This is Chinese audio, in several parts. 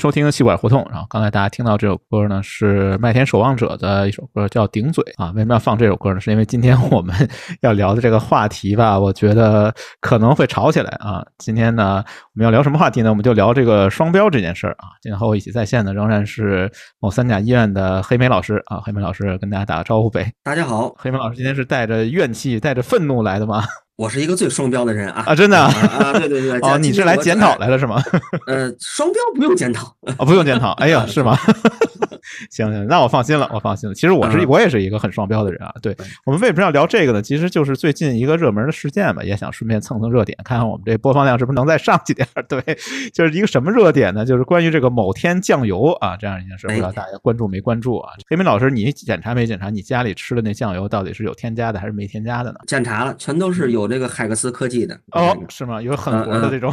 收听戏馆胡同。然后刚才大家听到这首歌呢，是麦田守望者的一首歌，叫《顶嘴》啊。为什么要放这首歌呢？是因为今天我们要聊的这个话题吧，我觉得可能会吵起来啊。今天呢，我们要聊什么话题呢？我们就聊这个双标这件事儿啊。今天和我一起在线的仍然是某三甲医院的黑莓老师啊。黑莓老师跟大家打个招呼呗。大家好，黑莓老师今天是带着怨气、带着愤怒来的吗？我是一个最双标的人啊！啊，真的啊啊？啊，对对对，哦，你是来检讨来了是吗？呃，双标不用检讨，啊，不用检讨。哎呀，是吗？行行，那我放心了，我放心了。其实我是嗯我也是一个很双标的人啊。对我们为什么要聊这个呢？其实就是最近一个热门的事件吧，也想顺便蹭蹭热点，看看我们这播放量是不是能再上去点儿。对，就是一个什么热点呢？就是关于这个某天酱油啊这样一件事，不知道大家关注没关注啊？黑明老师，你检查没检查你家里吃的那酱油到底是有添加的还是没添加的呢？检查了，全都是有这个海克斯科技的。哦，是吗？有狠活的这种，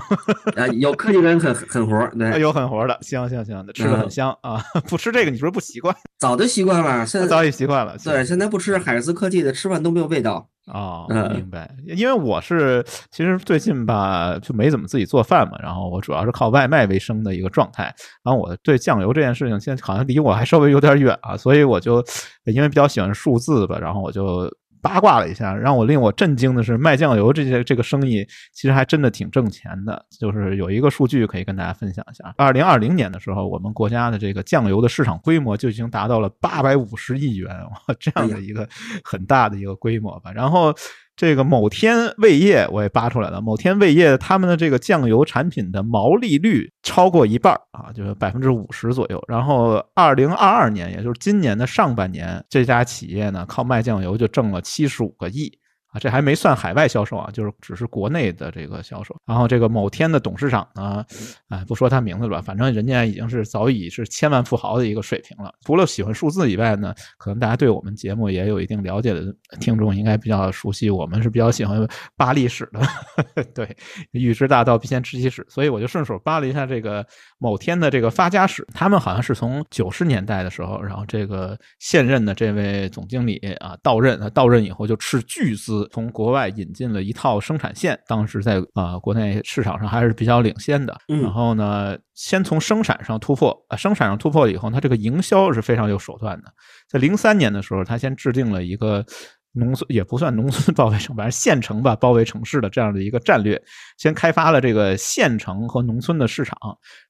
啊，有科技人很很活，对，有狠活的，行行行，吃的很香啊！不吃这个，你是不是不习惯？早就习惯了，现在早已习惯了。对，现在不吃海克斯科技的，吃饭都没有味道。哦，嗯明白。因为我是其实最近吧就没怎么自己做饭嘛，然后我主要是靠外卖为生的一个状态。然后我对酱油这件事情现在好像离我还稍微有点远啊，所以我就因为比较喜欢数字吧，然后我就。八卦了一下，让我令我震惊的是，卖酱油这些这个生意其实还真的挺挣钱的。就是有一个数据可以跟大家分享一下：二零二零年的时候，我们国家的这个酱油的市场规模就已经达到了八百五十亿元，哇，这样的一个很大的一个规模吧。然后这个某天味业我也扒出来了，某天味业他们的这个酱油产品的毛利率超过一半啊，就是百分之五十左右。然后二零二二年，也就是今年的上半年，这家企业呢靠卖酱油就挣了七十五个亿。这还没算海外销售啊，就是只是国内的这个销售。然后这个某天的董事长呢，哎，不说他名字了吧，反正人家已经是早已是千万富豪的一个水平了。除了喜欢数字以外呢，可能大家对我们节目也有一定了解的听众应该比较熟悉，我们是比较喜欢扒历史的，对，欲知大道必先知其史，所以我就顺手扒了一下这个某天的这个发家史。他们好像是从九十年代的时候，然后这个现任的这位总经理啊到任，他到任以后就斥巨资。从国外引进了一套生产线，当时在啊、呃、国内市场上还是比较领先的。嗯然后呢，先从生产上突破，啊、生产上突破以后，它这个营销是非常有手段的。在零三年的时候，他先制定了一个。农村也不算农村包围城，反正县城吧，包围城市的这样的一个战略，先开发了这个县城和农村的市场，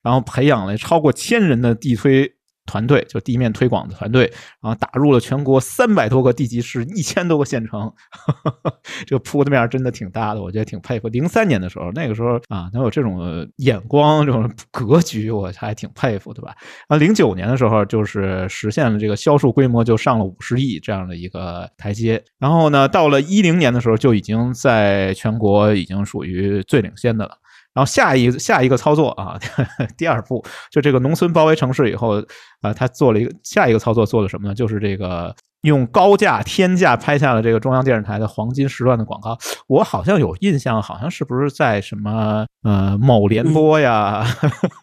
然后培养了超过千人的地推团队，就地面推广的团队，然后打入了全国三百多个地级市、一千多个县城，这个铺的面真的挺大的，我觉得挺佩服。零三年的时候，那个时候啊，能有这种眼光、这种格局，我还挺佩服，对吧？啊，零九年的时候，就是实现了这个销售规模就上了五十亿这样的一个台阶，然后呢，到了一零年的时候，就已经在全国已经属于最领先的了。然后下一下一个操作啊，第二步就这个农村包围城市以后，啊，他做了一个下一个操作做了什么呢？就是这个用高价天价拍下了这个中央电视台的黄金时段的广告。我好像有印象，好像是不是在什么呃某联播呀、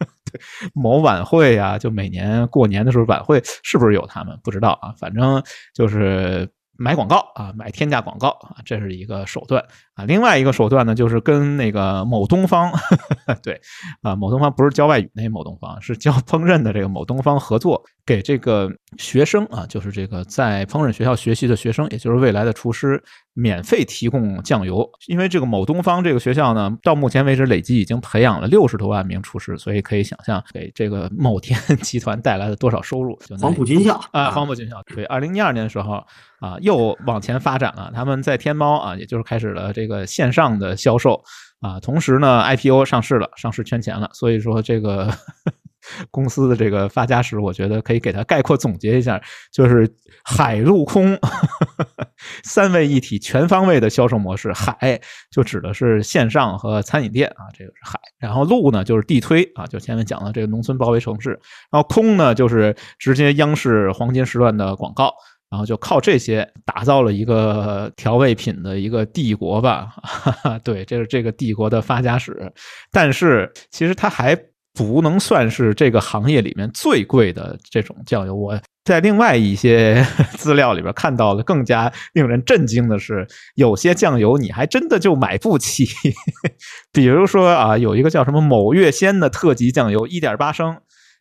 某晚会呀，就每年过年的时候晚会是不是有他们？不知道啊，反正就是。买广告啊，买天价广告啊，这是一个手段啊。另外一个手段呢，就是跟那个某东方，呵 呵对啊，某东方不是教外语那某东方，是教烹饪的这个某东方合作，给这个学生啊，就是这个在烹饪学校学习的学生，也就是未来的厨师，免费提供酱油。因为这个某东方这个学校呢，到目前为止累计已经培养了六十多万名厨师，所以可以想象给这个某天 集团带来了多少收入。就黄埔军校啊，黄埔军校对，二零一二年的时候啊，又往前发展了。他们在天猫啊，也就是开始了这这个线上的销售啊，同时呢 IPO 上市了，上市圈钱了，所以说这个。公司的这个发家史，我觉得可以给它概括总结一下，就是海陆空 三位一体、全方位的销售模式。海就指的是线上和餐饮店啊，这个是海；然后陆呢就是地推啊，就前面讲的这个农村包围城市；然后空呢就是直接央视黄金时段的广告，然后就靠这些打造了一个调味品的一个帝国吧。哈 哈对，这是这个帝国的发家史。但是其实它还。不能算是这个行业里面最贵的这种酱油。我在另外一些 资料里边看到了更加令人震惊的是，有些酱油你还真的就买不起。比如说啊，有一个叫什么某月鲜的特级酱油，一点八升。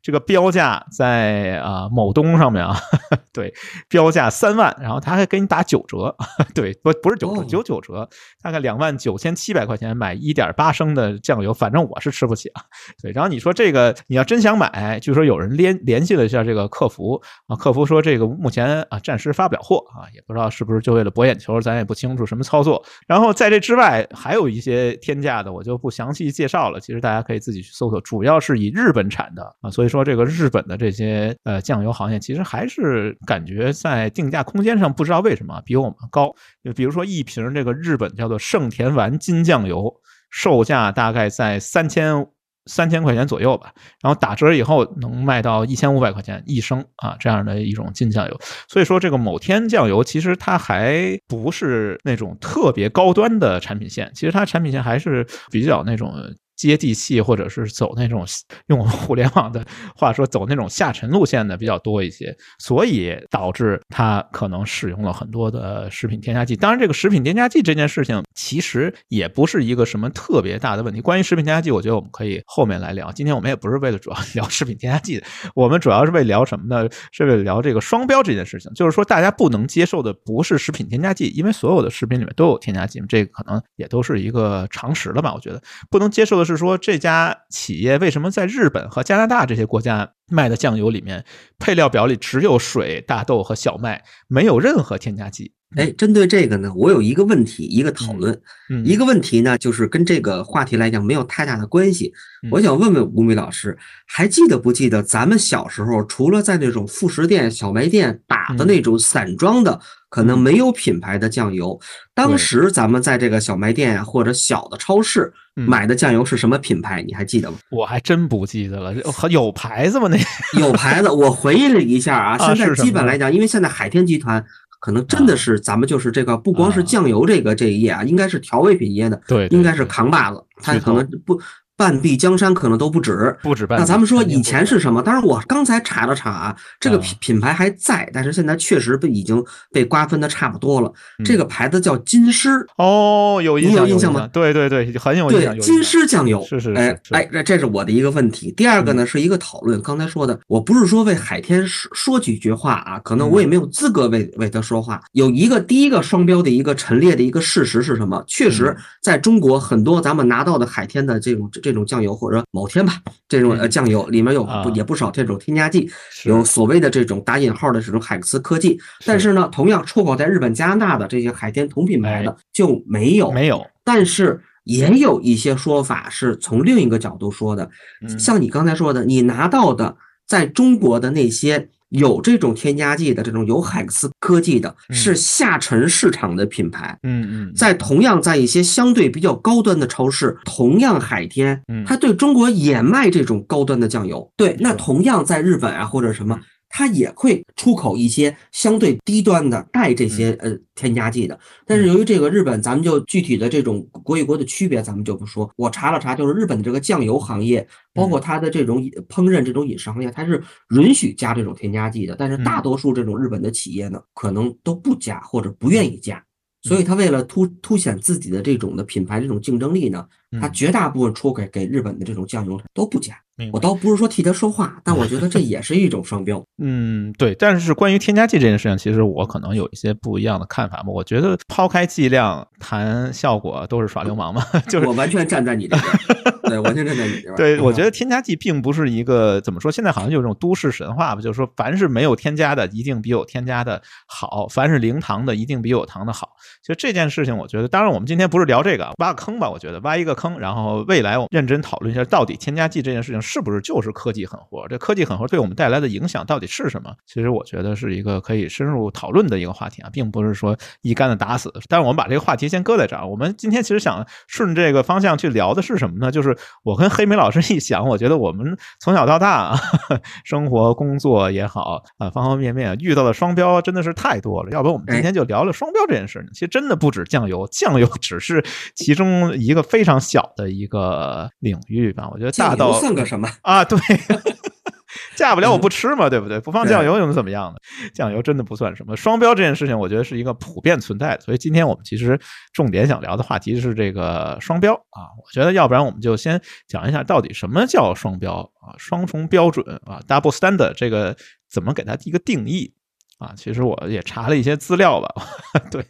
这个标价在啊某东上面啊，对，标价三万，然后他还给你打九折，对，不不是九折，九九折，大概两万九千七百块钱买一点八升的酱油，反正我是吃不起啊。对，然后你说这个你要真想买，据说有人联联系了一下这个客服啊，客服说这个目前啊暂时发不了货啊，也不知道是不是就为了博眼球，咱也不清楚什么操作。然后在这之外还有一些天价的，我就不详细介绍了，其实大家可以自己去搜索，主要是以日本产的啊，所以。说这个日本的这些呃酱油行业，其实还是感觉在定价空间上不知道为什么比我们高。就比如说一瓶这个日本叫做盛田丸金酱油，售价大概在三千三千块钱左右吧，然后打折以后能卖到一千五百块钱一升啊，这样的一种金酱油。所以说这个某天酱油其实它还不是那种特别高端的产品线，其实它产品线还是比较那种。接地气，或者是走那种用互联网的话说，走那种下沉路线的比较多一些，所以导致它可能使用了很多的食品添加剂。当然，这个食品添加剂这件事情其实也不是一个什么特别大的问题。关于食品添加剂，我觉得我们可以后面来聊。今天我们也不是为了主要 聊食品添加剂的，我们主要是为聊什么呢？是为了聊这个双标这件事情。就是说，大家不能接受的不是食品添加剂，因为所有的食品里面都有添加剂，这个可能也都是一个常识了吧？我觉得不能接受的。是说这家企业为什么在日本和加拿大这些国家卖的酱油里面，配料表里只有水、大豆和小麦，没有任何添加剂？哎，针对这个呢，我有一个问题，一个讨论，一个问题呢，就是跟这个话题来讲没有太大的关系。我想问问吴米老师，还记得不记得咱们小时候，除了在那种副食店、小卖店打的那种散装的，可能没有品牌的酱油，当时咱们在这个小卖店呀或者小的超市买的酱油是什么品牌？你还记得吗？我还真不记得了，有牌子吗？那 有牌子，我回忆了一下啊，现在基本来讲，因为现在海天集团。可能真的是咱们就是这个，不光是酱油这个这一页啊，应该是调味品页的，对，应该是扛把子，它可能不。半壁江山可能都不止，不止半。那咱们说以前是什么？当然我刚才查了查啊，这个品品牌还在，但是现在确实被已经被瓜分的差不多了。这个牌子叫金狮哦，有印象印象吗？对对对，很有印象。对，金狮酱油是是哎哎，这这是我的一个问题。第二个呢是一个讨论，刚才说的，我不是说为海天说说几句话啊，可能我也没有资格为为他说话。有一个第一个双标的一个陈列的一个事实是什么？确实在中国很多咱们拿到的海天的这种。这种酱油或者某天吧，这种呃酱油里面有不也不少这种添加剂，有所谓的这种打引号的这种海克斯科技。但是呢，同样出口在日本、加拿大的这些海天同品牌的就没有没有。但是也有一些说法是从另一个角度说的，像你刚才说的，你拿到的在中国的那些。有这种添加剂的，这种有海克斯科技的，是下沉市场的品牌。嗯嗯，在同样在一些相对比较高端的超市，同样海天，它对中国也卖这种高端的酱油。对，那同样在日本啊或者什么。它也会出口一些相对低端的带这些呃添加剂的，但是由于这个日本，咱们就具体的这种国与国的区别，咱们就不说。我查了查，就是日本的这个酱油行业，包括它的这种烹饪这种饮食行业，它是允许加这种添加剂的，但是大多数这种日本的企业呢，可能都不加或者不愿意加。所以，他为了突凸显自己的这种的品牌这种竞争力呢，他绝大部分出给给日本的这种酱油都不加。我倒不是说替他说话，但我觉得这也是一种双标。嗯，对。但是关于添加剂这件事情，其实我可能有一些不一样的看法嘛。我觉得抛开剂量谈效果都是耍流氓嘛。就是我完全站在你这边。对，完全站在你这边。对，我觉得添加剂并不是一个怎么说，现在好像有这种都市神话吧，就是说凡是没有添加的，一定比有添加的好；凡是零糖的，一定比有糖的好。其实这件事情，我觉得，当然我们今天不是聊这个，挖个坑吧。我觉得挖一个坑，然后未来我们认真讨论一下，到底添加剂这件事情是不是就是科技狠活？这科技狠活对我们带来的影响到底是什么？其实我觉得是一个可以深入讨论的一个话题啊，并不是说一竿子打死。但是我们把这个话题先搁在这儿，我们今天其实想顺这个方向去聊的是什么呢？就是我跟黑莓老师一想，我觉得我们从小到大，生活工作也好啊，方方面面遇到的双标真的是太多了。要不然我们今天就聊聊双标这件事呢？其实真的不止酱油，酱油只是其中一个非常小的一个领域吧。我觉得大到算个什么啊？对，嫁不了我不吃嘛，对不对？不放酱油又能怎么样呢？酱油真的不算什么。双标这件事情，我觉得是一个普遍存在的。所以今天我们其实重点想聊的话题是这个双标啊。我觉得要不然我们就先讲一下到底什么叫双标啊？双重标准啊，double standard 这个怎么给它一个定义？啊，其实我也查了一些资料吧。对，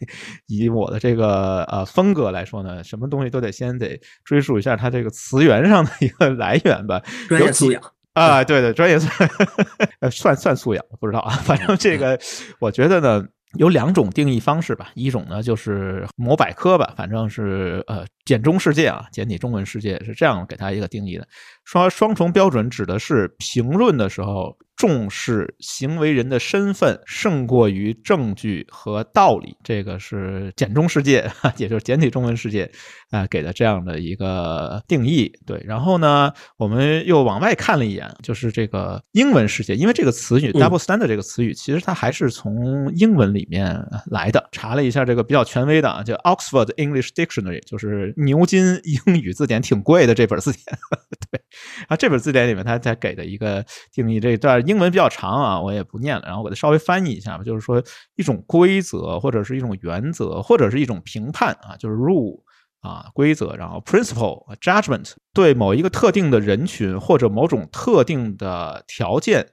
以我的这个呃风格来说呢，什么东西都得先得追溯一下它这个词源上的一个来源吧。专业素养啊，对对，专业素养，算算素养，不知道啊。反正这个，我觉得呢，有两种定义方式吧。一种呢就是某百科吧，反正是呃简中世界啊，简体中文世界是这样给它一个定义的。双双重标准指的是评论的时候。重视行为人的身份胜过于证据和道理，这个是简中世界，也就是简体中文世界啊给的这样的一个定义。对，然后呢，我们又往外看了一眼，就是这个英文世界，因为这个词语 “double standard” 这个词语，其实它还是从英文里面来的。查了一下这个比较权威的啊，叫 Oxford English Dictionary，就是牛津英语字典，挺贵的这本字典。对，啊，这本字典里面它才给的一个定义，这段。英文比较长啊，我也不念了，然后我再稍微翻译一下吧。就是说，一种规则，或者是一种原则，或者是一种评判啊，就是 rule 啊，规则，然后 principle judgment，对某一个特定的人群或者某种特定的条件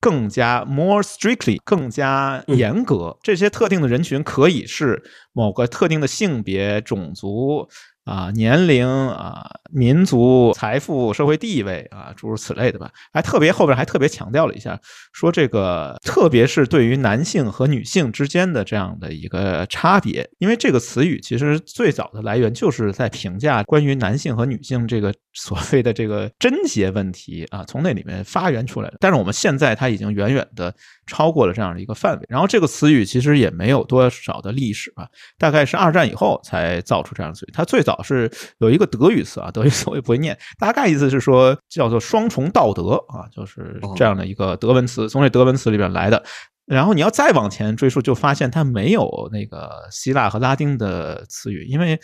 更加 more strictly 更加严格。这些特定的人群可以是某个特定的性别、种族。啊，年龄啊，民族、财富、社会地位啊，诸如此类的吧。还特别后边还特别强调了一下，说这个特别是对于男性和女性之间的这样的一个差别，因为这个词语其实最早的来源就是在评价关于男性和女性这个所谓的这个贞洁问题啊，从那里面发源出来的。但是我们现在它已经远远的超过了这样的一个范围。然后这个词语其实也没有多少的历史吧，大概是二战以后才造出这样的词语。它最早。是有一个德语词啊，德语词我也不会念，大概意思是说叫做双重道德啊，就是这样的一个德文词，从这德文词里边来的。然后你要再往前追溯，就发现它没有那个希腊和拉丁的词语，因为。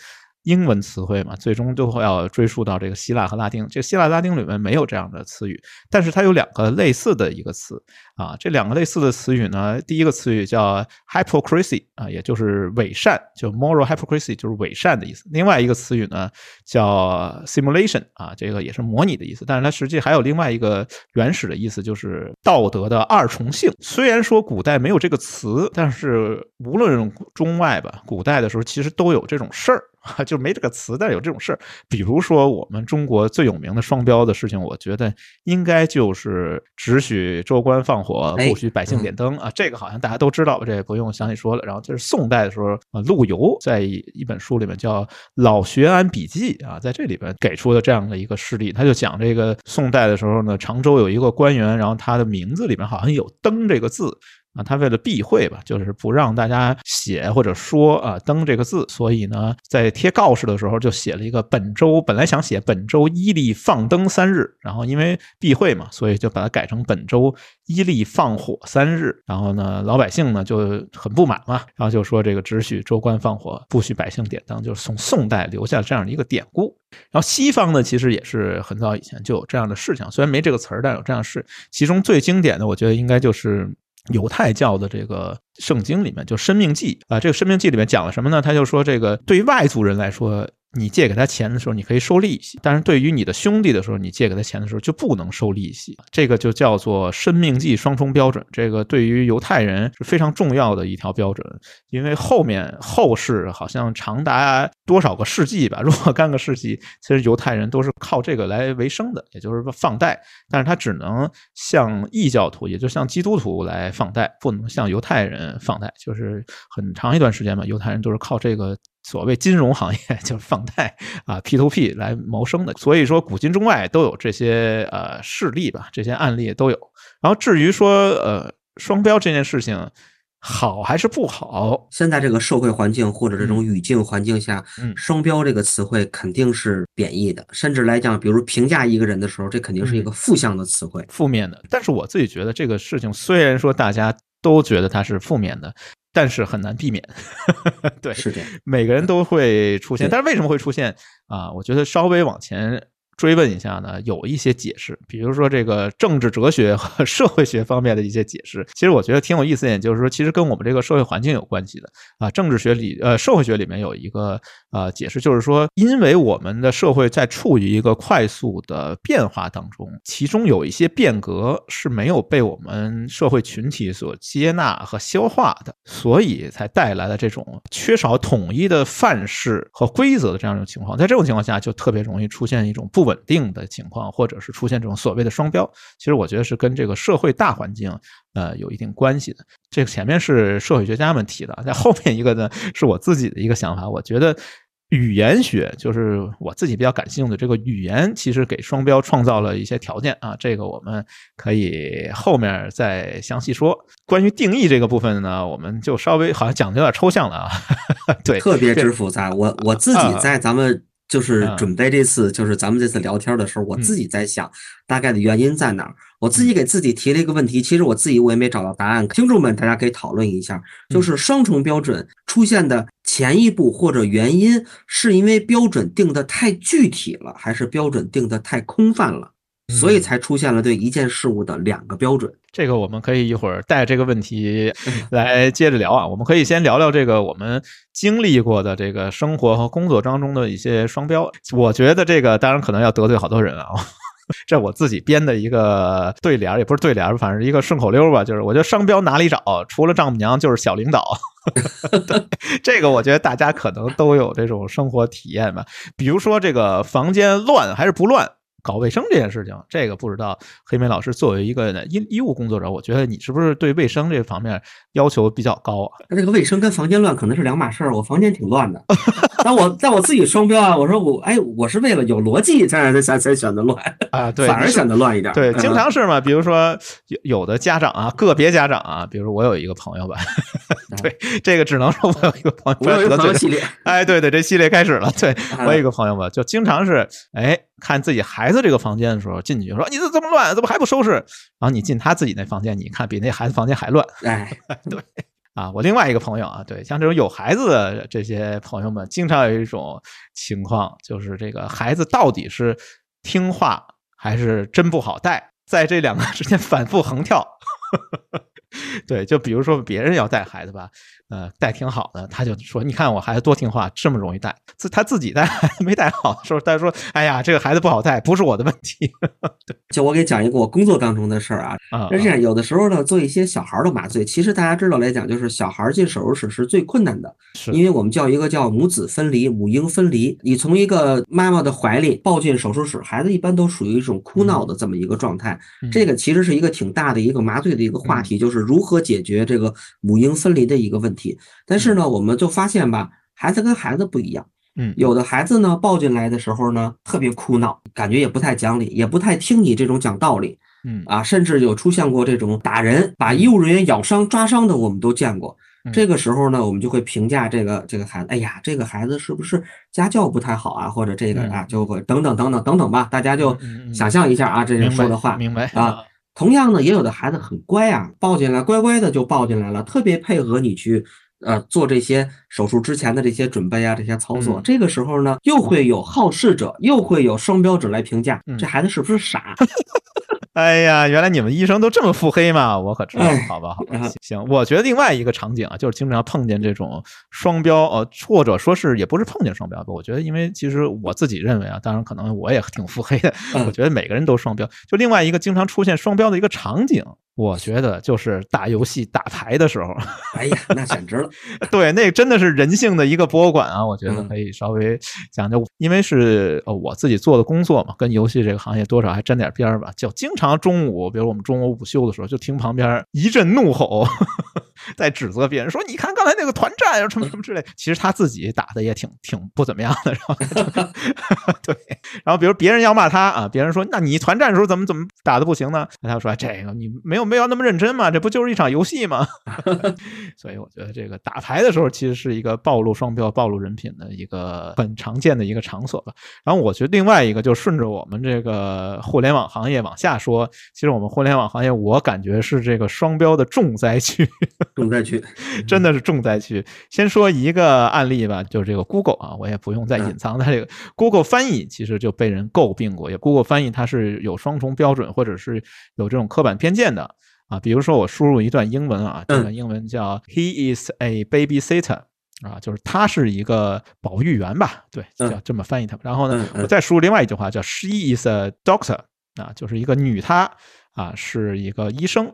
英文词汇嘛，最终都会要追溯到这个希腊和拉丁。这个希腊拉丁里面没有这样的词语，但是它有两个类似的一个词啊。这两个类似的词语呢，第一个词语叫 hypocrisy 啊，也就是伪善，就 moral hypocrisy 就是伪善的意思。另外一个词语呢叫 simulation 啊，这个也是模拟的意思，但是它实际还有另外一个原始的意思，就是道德的二重性。虽然说古代没有这个词，但是无论中外吧，古代的时候其实都有这种事儿。就没这个词，但有这种事儿。比如说，我们中国最有名的双标的事情，我觉得应该就是只许州官放火，不许百姓点灯啊。这个好像大家都知道，这也不用详细说了。然后这是宋代的时候啊，陆游在一本书里面叫《老学庵笔记》啊，在这里边给出的这样的一个事例，他就讲这个宋代的时候呢，常州有一个官员，然后他的名字里面好像有“灯”这个字。啊，他为了避讳吧，就是不让大家写或者说啊“登”这个字，所以呢，在贴告示的时候就写了一个本周，本来想写本周伊利放灯三日，然后因为避讳嘛，所以就把它改成本周伊利放火三日。然后呢，老百姓呢就很不满嘛，然后就说这个只许州官放火，不许百姓点灯，就是从宋代留下这样的一个典故。然后西方呢，其实也是很早以前就有这样的事情，虽然没这个词儿，但有这样的事。其中最经典的，我觉得应该就是。犹太教的这个圣经里面，就《生命记》啊，这个《生命记》里面讲了什么呢？他就说，这个对于外族人来说，你借给他钱的时候，你可以收利息；但是对于你的兄弟的时候，你借给他钱的时候就不能收利息。这个就叫做生命计双重标准。这个对于犹太人是非常重要的一条标准，因为后面后世好像长达多少个世纪吧，若干个世纪，其实犹太人都是靠这个来为生的，也就是说放贷。但是他只能向异教徒，也就是向基督徒来放贷，不能向犹太人放贷。就是很长一段时间嘛，犹太人都是靠这个。所谓金融行业 就是放贷啊，P to P 来谋生的，所以说古今中外都有这些呃事例吧，这些案例都有。然后至于说呃双标这件事情好还是不好，现在这个社会环境或者这种语境环境下，嗯双标这个词汇肯定是贬义的，甚至来讲，比如评价一个人的时候，这肯定是一个负向的词汇，负面的。但是我自己觉得这个事情虽然说大家都觉得它是负面的。但是很难避免，对，是的，每个人都会出现。但是为什么会出现啊？我觉得稍微往前。追问一下呢，有一些解释，比如说这个政治哲学和 社会学方面的一些解释，其实我觉得挺有意思一点，就是说其实跟我们这个社会环境有关系的啊。政治学里呃社会学里面有一个呃解释，就是说因为我们的社会在处于一个快速的变化当中，其中有一些变革是没有被我们社会群体所接纳和消化的，所以才带来了这种缺少统一的范式和规则的这样一种情况。在这种情况下，就特别容易出现一种不。稳定的情况，或者是出现这种所谓的双标，其实我觉得是跟这个社会大环境呃有一定关系的。这个前面是社会学家们提的，在后面一个呢是我自己的一个想法。我觉得语言学就是我自己比较感兴趣的这个语言，其实给双标创造了一些条件啊。这个我们可以后面再详细说。关于定义这个部分呢，我们就稍微好像讲的有点抽象了啊。对，特别之复杂。我我自己在咱们。就是准备这次，就是咱们这次聊天的时候，我自己在想，大概的原因在哪儿？我自己给自己提了一个问题，其实我自己我也没找到答案。听众们，大家可以讨论一下，就是双重标准出现的前一步或者原因，是因为标准定的太具体了，还是标准定的太空泛了？所以才出现了对一件事物的两个标准。这个我们可以一会儿带这个问题来接着聊啊。我们可以先聊聊这个我们经历过的这个生活和工作当中的一些双标。我觉得这个当然可能要得罪好多人啊。这我自己编的一个对联，也不是对联，反正一个顺口溜吧。就是我觉得商标哪里找？除了丈母娘就是小领导。这个我觉得大家可能都有这种生活体验吧。比如说这个房间乱还是不乱？搞卫生这件事情，这个不知道黑莓老师作为一个医医务工作者，我觉得你是不是对卫生这方面要求比较高啊？那这个卫生跟房间乱可能是两码事儿，我房间挺乱的。但我但我自己双标啊，我说我哎，我是为了有逻辑才才才选择乱啊，对，反而选择乱一点。对，经常是嘛，比如说有有的家长啊，个别家长啊，比如我有一个朋友吧，对，这个只能说我有一个朋友，我有一个朋友系列，哎，对对，这系列开始了。对我有一个朋友吧，就经常是哎。看自己孩子这个房间的时候，进去说：“你这这么乱，怎么还不收拾？”然后你进他自己那房间，你看比那孩子房间还乱。哎，对啊，我另外一个朋友啊，对，像这种有孩子的这些朋友们，经常有一种情况，就是这个孩子到底是听话还是真不好带，在这两个之间反复横跳。对，就比如说别人要带孩子吧。呃，带挺好的，他就说：“你看我孩子多听话，这么容易带。自他自己带没带好的时候，他说：‘哎呀，这个孩子不好带，不是我的问题。’就我给讲一个我工作当中的事儿啊，是这样，有的时候呢，做一些小孩的麻醉，其实大家知道来讲，就是小孩进手术室是最困难的，因为我们叫一个叫母子分离、母婴分离。你从一个妈妈的怀里抱进手术室，孩子一般都属于一种哭闹的这么一个状态。这个其实是一个挺大的一个麻醉的一个话题，就是如何解决这个母婴分离的一个问题。题，但是呢，我们就发现吧，孩子跟孩子不一样。嗯，有的孩子呢，抱进来的时候呢，特别哭闹，感觉也不太讲理，也不太听你这种讲道理。嗯啊，甚至有出现过这种打人、把医务人员咬伤、抓伤的，我们都见过。这个时候呢，我们就会评价这个这个孩子，哎呀，这个孩子是不是家教不太好啊？或者这个啊，就会等等等等等等吧。大家就想象一下啊，这人说的话，明白啊。同样呢，也有的孩子很乖啊，抱进来乖乖的就抱进来了，特别配合你去。呃，做这些手术之前的这些准备啊，这些操作，这个时候呢，又会有好事者，又会有双标者来评价这孩子是不是傻？哎呀，原来你们医生都这么腹黑嘛？我可知道，好吧，好吧，行。我觉得另外一个场景啊，就是经常碰见这种双标，呃，或者说是也不是碰见双标吧。我觉得，因为其实我自己认为啊，当然可能我也挺腹黑的。我觉得每个人都双标。就另外一个经常出现双标的一个场景。我觉得就是打游戏打牌的时候，哎呀，那简直了！对，那真的是人性的一个博物馆啊！我觉得可以稍微讲讲，因为是呃我自己做的工作嘛，跟游戏这个行业多少还沾点边儿吧。就经常中午，比如我们中午午休的时候，就听旁边一阵怒吼，在指责别人说：“你看刚才那个团战什么什么之类。”其实他自己打的也挺挺不怎么样的，是吧？对。然后比如别人要骂他啊，别人说：“那你团战的时候怎么怎么打的不行呢？”他说：“这个你没有。”没有那么认真嘛？这不就是一场游戏吗？所以我觉得这个打牌的时候，其实是一个暴露双标、暴露人品的一个很常见的一个场所吧。然后我觉得另外一个，就顺着我们这个互联网行业往下说，其实我们互联网行业，我感觉是这个双标的重灾区。重灾区，真的是重灾区。先说一个案例吧，就是这个 Google 啊，我也不用再隐藏它这个 Google 翻译，其实就被人诟病过，也 Google 翻译它是有双重标准，或者是有这种刻板偏见的。啊，比如说我输入一段英文啊，这段英文叫 "He is a babysitter"，啊，就是他是一个保育员吧？对，叫这么翻译他。然后呢，我再输入另外一句话叫 "She is a doctor"，啊，就是一个女她啊，是一个医生。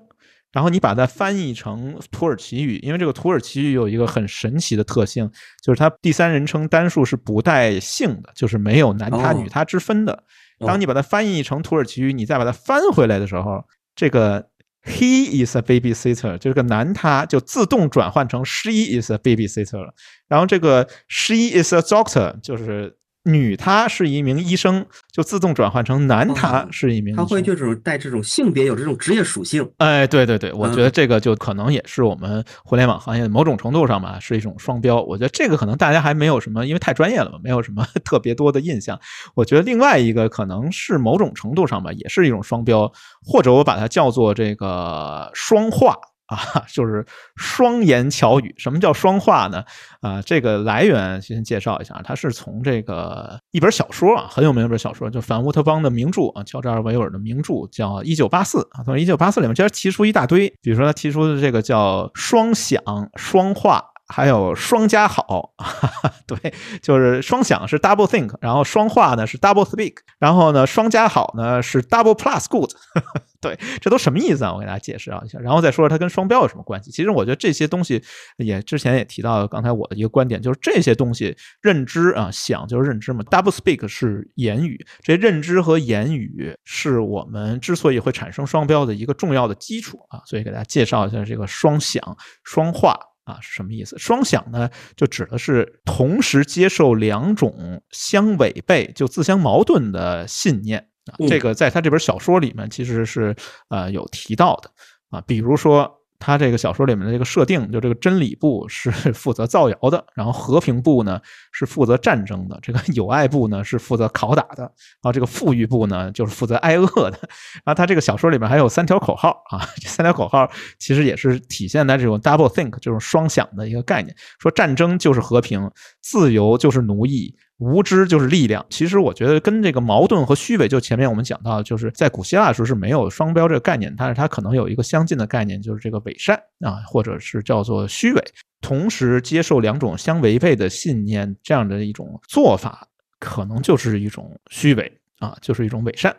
然后你把它翻译成土耳其语，因为这个土耳其语有一个很神奇的特性，就是它第三人称单数是不带性的，就是没有男他女他之分的。当你把它翻译成土耳其语，你再把它翻回来的时候，这个。He is a babysitter，就是个男他就自动转换成 She is a babysitter 了。然后这个 She is a doctor，就是。女她是一名医生，就自动转换成男他是一名。他会就这种带这种性别有这种职业属性。哎，对对对，我觉得这个就可能也是我们互联网行业某种程度上吧，是一种双标。我觉得这个可能大家还没有什么，因为太专业了嘛，没有什么 特别多的印象。我觉得另外一个可能是某种程度上吧，也是一种双标，或者我把它叫做这个双化。啊，就是双言巧语。什么叫双话呢？啊，这个来源先介绍一下，它是从这个一本小说啊，很有名一本小说，就反乌托邦的名著啊，乔治·维尔的名著叫《一九八四》啊。从《一九八四》里面，其实提出一大堆，比如说他提出的这个叫双想、双话。还有双加好，哈 哈对，就是双想是 double think，然后双话呢是 double speak，然后呢双加好呢是 double plus good，对，这都什么意思啊？我给大家解释啊一下，然后再说说它跟双标有什么关系。其实我觉得这些东西也之前也提到，刚才我的一个观点就是这些东西认知啊，想就是认知嘛，double speak 是言语，这些认知和言语是我们之所以会产生双标的一个重要的基础啊，所以给大家介绍一下这个双想双话。啊，是什么意思？双响呢，就指的是同时接受两种相违背、就自相矛盾的信念啊。这个在他这本小说里面其实是呃有提到的啊，比如说。他这个小说里面的这个设定，就这个真理部是 负责造谣的，然后和平部呢是负责战争的，这个友爱部呢是负责拷打的，然后这个富裕部呢就是负责挨饿的。然后他这个小说里面还有三条口号啊，这三条口号其实也是体现在这种 double think 这种双想的一个概念，说战争就是和平，自由就是奴役。无知就是力量。其实我觉得跟这个矛盾和虚伪，就前面我们讲到，就是在古希腊的时候是没有双标这个概念，但是它可能有一个相近的概念，就是这个伪善啊，或者是叫做虚伪。同时接受两种相违背的信念，这样的一种做法，可能就是一种虚伪啊，就是一种伪善。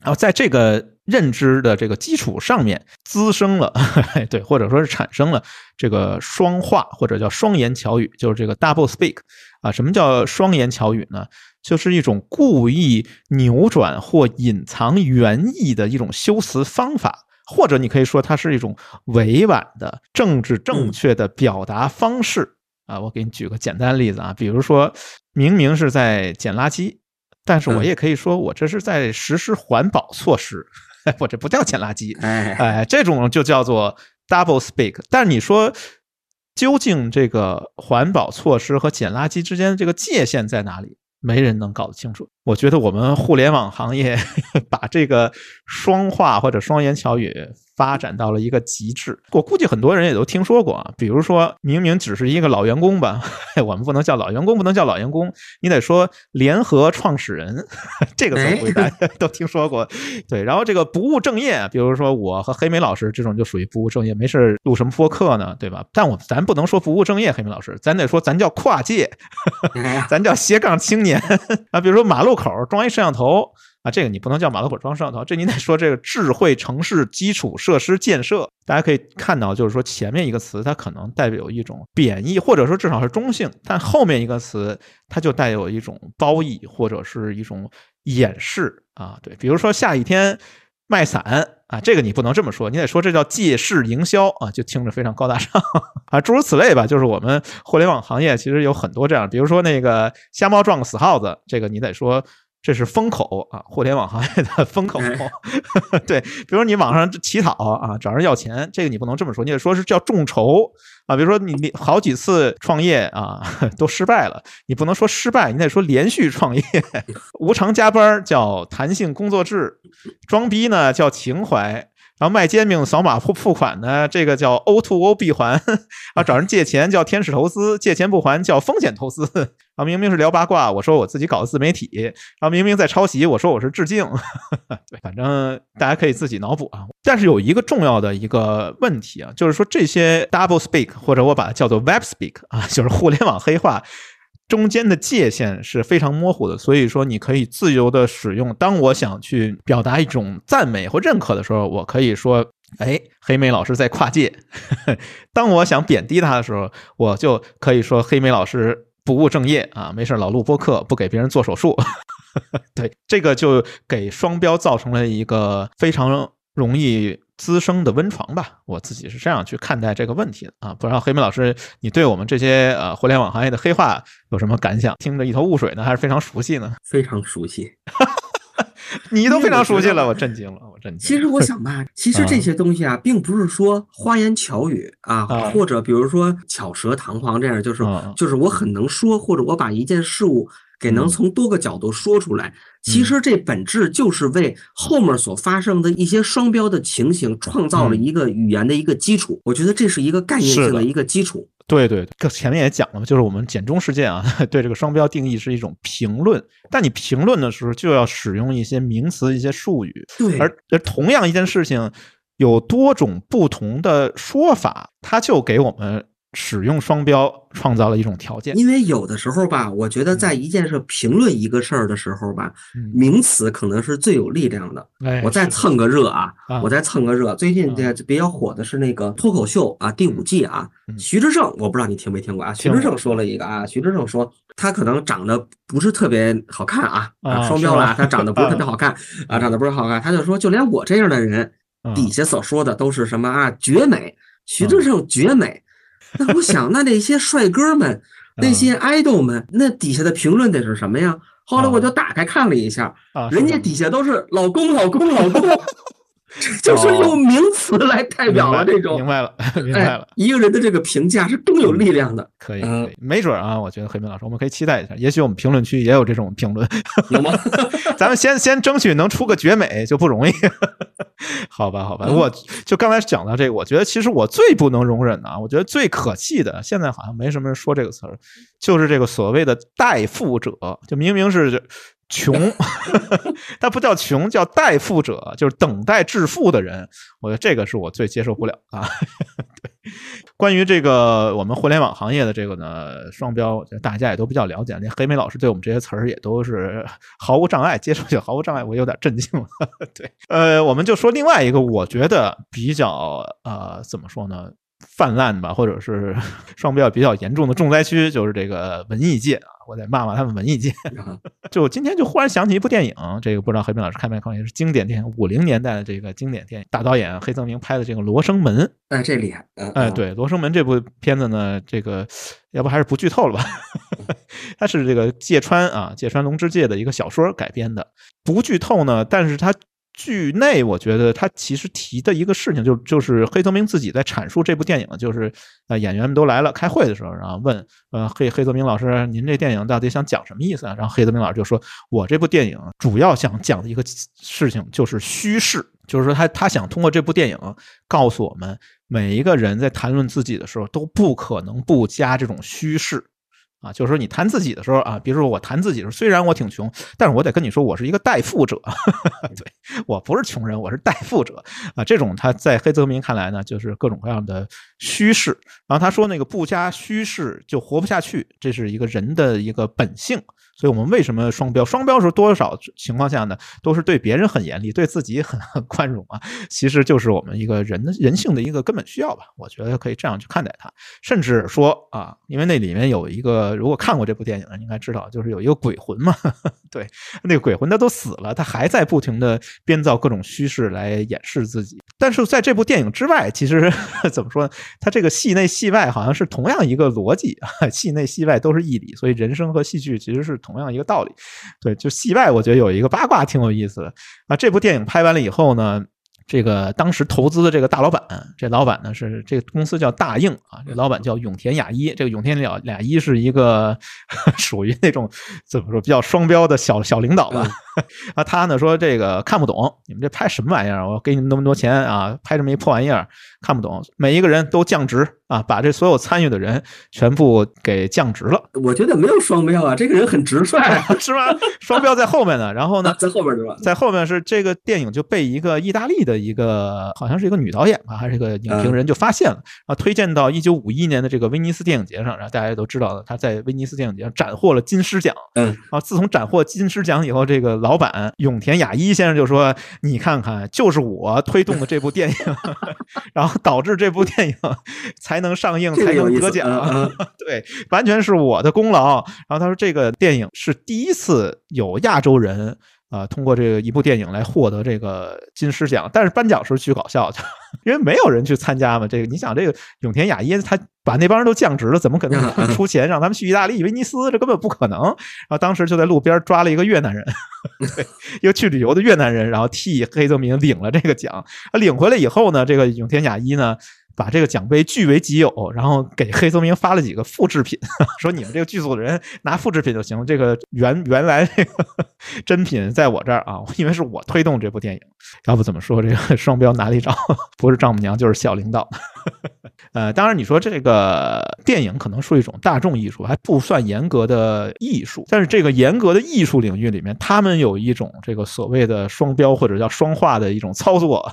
然后在这个认知的这个基础上面，滋生了 对，或者说是产生了这个双话或者叫双言巧语，就是这个 double speak 啊。什么叫双言巧语呢？就是一种故意扭转或隐藏原意的一种修辞方法，或者你可以说它是一种委婉的政治正确的表达方式啊。我给你举个简单的例子啊，比如说明明是在捡垃圾。但是我也可以说，我这是在实施环保措施，我这不叫捡垃圾，哎，这种就叫做 double speak。但是你说，究竟这个环保措施和捡垃圾之间的这个界限在哪里？没人能搞得清楚。我觉得我们互联网行业 把这个双话或者双言巧语。发展到了一个极致，我估计很多人也都听说过啊。比如说明明只是一个老员工吧，我们不能叫老员工，不能叫老员工，你得说联合创始人，这个词大家都听说过。对，然后这个不务正业，比如说我和黑莓老师这种就属于不务正业，没事录什么播客呢，对吧？但我咱不能说不务正业，黑莓老师，咱得说咱叫跨界，咱叫斜杠青年啊。比如说马路路口装一摄像头。啊，这个你不能叫马路口装摄像头，这你得说这个智慧城市基础设施建设。大家可以看到，就是说前面一个词它可能带有一种贬义，或者说至少是中性，但后面一个词它就带有一种褒义或者是一种掩饰啊。对，比如说下雨天卖伞啊，这个你不能这么说，你得说这叫借势营销啊，就听着非常高大上 啊，诸如此类吧。就是我们互联网行业其实有很多这样，比如说那个瞎猫撞个死耗子，这个你得说。这是风口啊，互联网行业的风口。对，比如你网上乞讨啊，找人要钱，这个你不能这么说，你得说是叫众筹啊。比如说你你好几次创业啊 都失败了，你不能说失败，你得说连续创业。无偿加班叫弹性工作制，装逼呢叫情怀。然后卖煎饼扫码付付款呢，这个叫 O to O 闭环 啊，找人借钱叫天使投资，借钱不还叫风险投资啊。明明是聊八卦，我说我自己搞的自媒体，然后明明在抄袭，我说我是致敬。对，反正大家可以自己脑补啊。但是有一个重要的一个问题啊，就是说这些 double speak 或者我把它叫做 web speak 啊，就是互联网黑话。中间的界限是非常模糊的，所以说你可以自由的使用。当我想去表达一种赞美或认可的时候，我可以说：“哎，黑莓老师在跨界。”当我想贬低他的时候，我就可以说：“黑莓老师不务正业啊，没事老录播客，不给别人做手术。”对，这个就给双标造成了一个非常容易。滋生的温床吧，我自己是这样去看待这个问题的啊。不知道黑妹老师，你对我们这些呃互联网行业的黑话有什么感想？听着一头雾水呢，还是非常熟悉呢？非常熟悉，你都非常熟悉了，我震惊了，我震惊。其实我想吧，其实这些东西啊，并不是说花言巧语啊，或者比如说巧舌堂皇这样，就是就是我很能说，或者我把一件事物。给能从多个角度说出来，其实这本质就是为后面所发生的一些双标的情形创造了一个语言的一个基础。我觉得这是一个概念性的一个基础。对对，前面也讲了嘛，就是我们简中事件啊，对这个双标定义是一种评论，但你评论的时候就要使用一些名词、一些术语。对，而而同样一件事情有多种不同的说法，它就给我们。使用双标创造了一种条件，因为有的时候吧，我觉得在一件事评论一个事儿的时候吧，名词可能是最有力量的。我再蹭个热啊，我再蹭个热。最近这比较火的是那个脱口秀啊，第五季啊，徐志胜，我不知道你听没听过啊？徐志胜说了一个啊，徐志胜说他可能长得不是特别好看啊，啊，双标了，他长得不是特别好看 啊，长得不是好看，他就说就连我这样的人底下所说的都是什么啊，绝美，徐志胜绝美。那我想，那那些帅哥们，那些爱豆们，那底下的评论得是什么呀？后来我就打开看了一下，人家底下都是老公，老公，老公。就是用名词来代表了这种，明白了，明白了。一个人的这个评价是更有力量的，可以，没准啊，我觉得黑明老师，我们可以期待一下，也许我们评论区也有这种评论，有吗？咱们先先争取能出个绝美就不容易，好吧，好吧。我就刚才讲到这个，我觉得其实我最不能容忍的啊，我觉得最可气的，现在好像没什么人说这个词儿，就是这个所谓的代富者，就明明是。穷，他不叫穷，叫待富者，就是等待致富的人。我觉得这个是我最接受不了啊。对关于这个我们互联网行业的这个呢双标，大家也都比较了解。连黑莓老师对我们这些词儿也都是毫无障碍，接受就毫无障碍。我有点震惊了。对，呃，我们就说另外一个，我觉得比较呃，怎么说呢？泛滥吧，或者是 双标比较严重的重灾区，就是这个文艺界啊，我得骂骂他们文艺界。就今天就忽然想起一部电影，这个不知道黑冰老师看没看？也是经典电影，五零年代的这个经典电影，大导演黑泽明拍的这个《罗生门》。哎，这厉害！哎，对，《罗生门》这部片子呢，这个要不还是不剧透了吧？它是这个芥川啊，芥川龙之介的一个小说改编的，不剧透呢，但是它。剧内，我觉得他其实提的一个事情，就就是黑泽明自己在阐述这部电影，就是呃演员们都来了开会的时候，然后问呃黑黑泽明老师，您这电影到底想讲什么意思啊？然后黑泽明老师就说，我这部电影主要想讲的一个事情就是虚饰，就是说他他想通过这部电影告诉我们，每一个人在谈论自己的时候都不可能不加这种虚饰。啊，就是说你谈自己的时候啊，比如说我谈自己的时候，虽然我挺穷，但是我得跟你说，我是一个代富者，对我不是穷人，我是代富者啊。这种他在黑泽明看来呢，就是各种各样的虚饰。然后他说那个不加虚饰就活不下去，这是一个人的一个本性。所以我们为什么双标？双标是多少情况下呢？都是对别人很严厉，对自己很很宽容啊。其实就是我们一个人的人性的一个根本需要吧。我觉得可以这样去看待它。甚至说啊，因为那里面有一个，如果看过这部电影的，应该知道，就是有一个鬼魂嘛。对，那个鬼魂他都死了，他还在不停的编造各种虚饰来掩饰自己。但是在这部电影之外，其实 怎么说？他这个戏内戏外好像是同样一个逻辑啊，戏内戏外都是义理。所以人生和戏剧其实是同。样一个道理，对，就戏外，我觉得有一个八卦挺有意思的啊。这部电影拍完了以后呢，这个当时投资的这个大老板，这老板呢是这个公司叫大映啊，这老板叫永田雅一，这个永田了雅一是一个 属于那种怎么说比较双标的小小领导吧。啊，他呢说这个看不懂，你们这拍什么玩意儿？我给你们那么多钱啊，拍这么一破玩意儿，看不懂。每一个人都降职啊，把这所有参与的人全部给降职了。我觉得没有双标啊，这个人很直率，是吧？双标在后面呢。然后呢，在后面是吧？在后面是这个电影就被一个意大利的一个好像是一个女导演吧，还是一个影评人就发现了啊，推荐到一九五一年的这个威尼斯电影节上。然后大家都知道了，他在威尼斯电影节上斩获了金狮奖。嗯，啊，自从斩获金狮奖以后，这个。老板永田雅一先生就说：“你看看，就是我推动的这部电影，然后导致这部电影才能上映，才能得奖。对，完全是我的功劳。”然后他说：“这个电影是第一次有亚洲人。”啊，通过这个一部电影来获得这个金狮奖，但是颁奖时候巨搞笑，因为没有人去参加嘛。这个你想，这个永田雅一他把那帮人都降职了，怎么可能 出钱让他们去意大利、威尼斯？这根本不可能。然后当时就在路边抓了一个越南人，一个去旅游的越南人，然后替黑泽明领了这个奖。他领回来以后呢，这个永田雅一呢。把这个奖杯据为己有，然后给黑泽明发了几个复制品，说你们这个剧组的人拿复制品就行，这个原原来这个 真品在我这儿啊，因为是我推动这部电影，要不怎么说这个 双标哪里找？不是丈母娘就是小领导。呃，当然你说这个电影可能是一种大众艺术，还不算严格的艺术，但是这个严格的艺术领域里面，他们有一种这个所谓的双标或者叫双化的一种操作。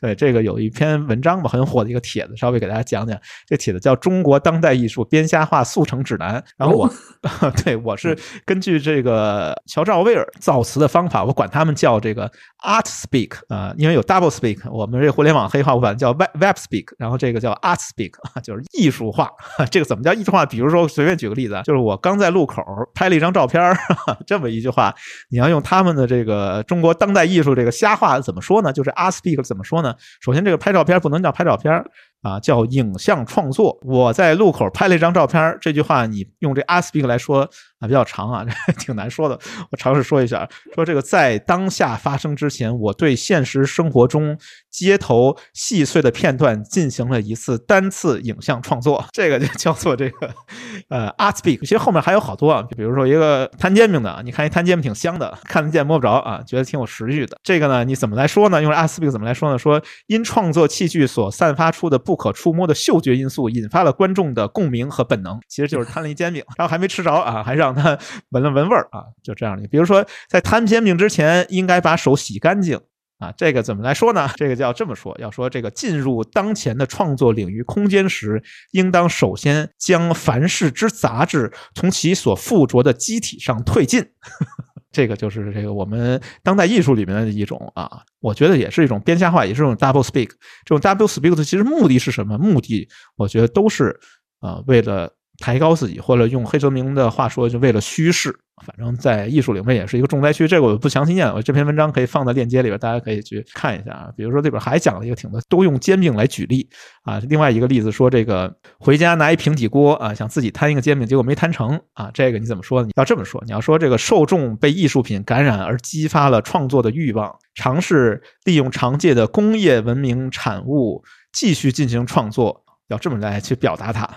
对，这个有一篇文章吧，很火的。一个帖子，稍微给大家讲讲。这帖子叫《中国当代艺术编瞎话速成指南》。然后我，对我是根据这个乔治奥威尔造词的方法，我管他们叫这个 art speak 啊，因为有 double speak。我们这互联网黑话我管叫 web web speak，然后这个叫 art speak 啊，就是艺术化。这个怎么叫艺术化？比如说，随便举个例子啊，就是我刚在路口拍了一张照片这么一句话，你要用他们的这个中国当代艺术这个瞎话怎么说呢？就是 art speak 怎么说呢？首先，这个拍照片不能叫拍照片。啊，叫影像创作。我在路口拍了一张照片，这句话你用这 aspect 来说啊，比较长啊，这挺难说的。我尝试说一下，说这个在当下发生之前，我对现实生活中街头细碎的片段进行了一次单次影像创作，这个就叫做这个呃 art speak。其实后面还有好多啊，比如说一个摊煎饼的，你看一摊煎饼挺香的，看得见摸不着啊，觉得挺有食欲的。这个呢，你怎么来说呢？用 art speak 怎么来说呢？说因创作器具所散发出的。不可触摸的嗅觉因素引发了观众的共鸣和本能，其实就是摊了一煎饼，然后还没吃着啊，还让让他闻了闻味儿啊，就这样的。比如说，在摊煎饼之前，应该把手洗干净啊。这个怎么来说呢？这个叫这么说：要说这个进入当前的创作领域空间时，应当首先将凡事之杂质从其所附着的机体上退尽。这个就是这个我们当代艺术里面的一种啊，我觉得也是一种编瞎话，也是一种 double speak。这种 double speak 的其实目的是什么？目的我觉得都是啊，为了抬高自己，或者用黑泽明的话说，就为了虚饰。反正，在艺术领域也是一个重灾区。这个我不详细念，我这篇文章可以放在链接里边，大家可以去看一下啊。比如说，这边还讲了一个挺多，都用煎饼来举例啊。另外一个例子说，这个回家拿一平底锅啊，想自己摊一个煎饼，结果没摊成啊。这个你怎么说呢？你要这么说，你要说这个受众被艺术品感染而激发了创作的欲望，尝试利用常见的工业文明产物继续进行创作。要这么来去表达它，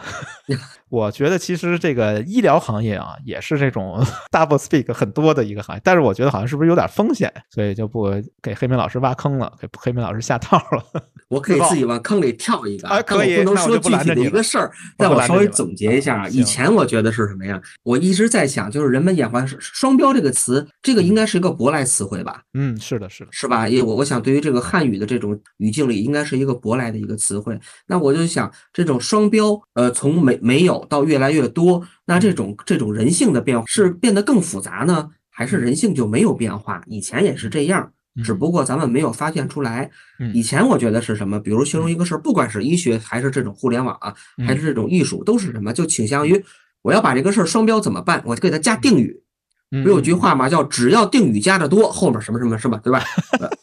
我觉得其实这个医疗行业啊，也是这种 double speak 很多的一个行业，但是我觉得好像是不是有点风险，所以就不给黑明老师挖坑了，给黑明老师下套了。我可以自己往坑里跳一个，啊，可以，不能说具体的一个事儿，但我稍微总结一下啊。以前我觉得是什么呀？我一直在想，就是人们眼花双标这个词，这个应该是一个舶来词汇吧？嗯，是的，是的，是吧？也我我想对于这个汉语的这种语境里，应该是一个舶来的一个词汇。那我就想。这种双标，呃，从没没有到越来越多，那这种这种人性的变化是变得更复杂呢，还是人性就没有变化？以前也是这样，只不过咱们没有发现出来。以前我觉得是什么？比如形容一个事儿，不管是医学还是这种互联网啊，还是这种艺术，都是什么？就倾向于我要把这个事儿双标怎么办？我就给它加定语。不有句话嘛，叫只要定语加的多，后面什么什么是吧？对吧？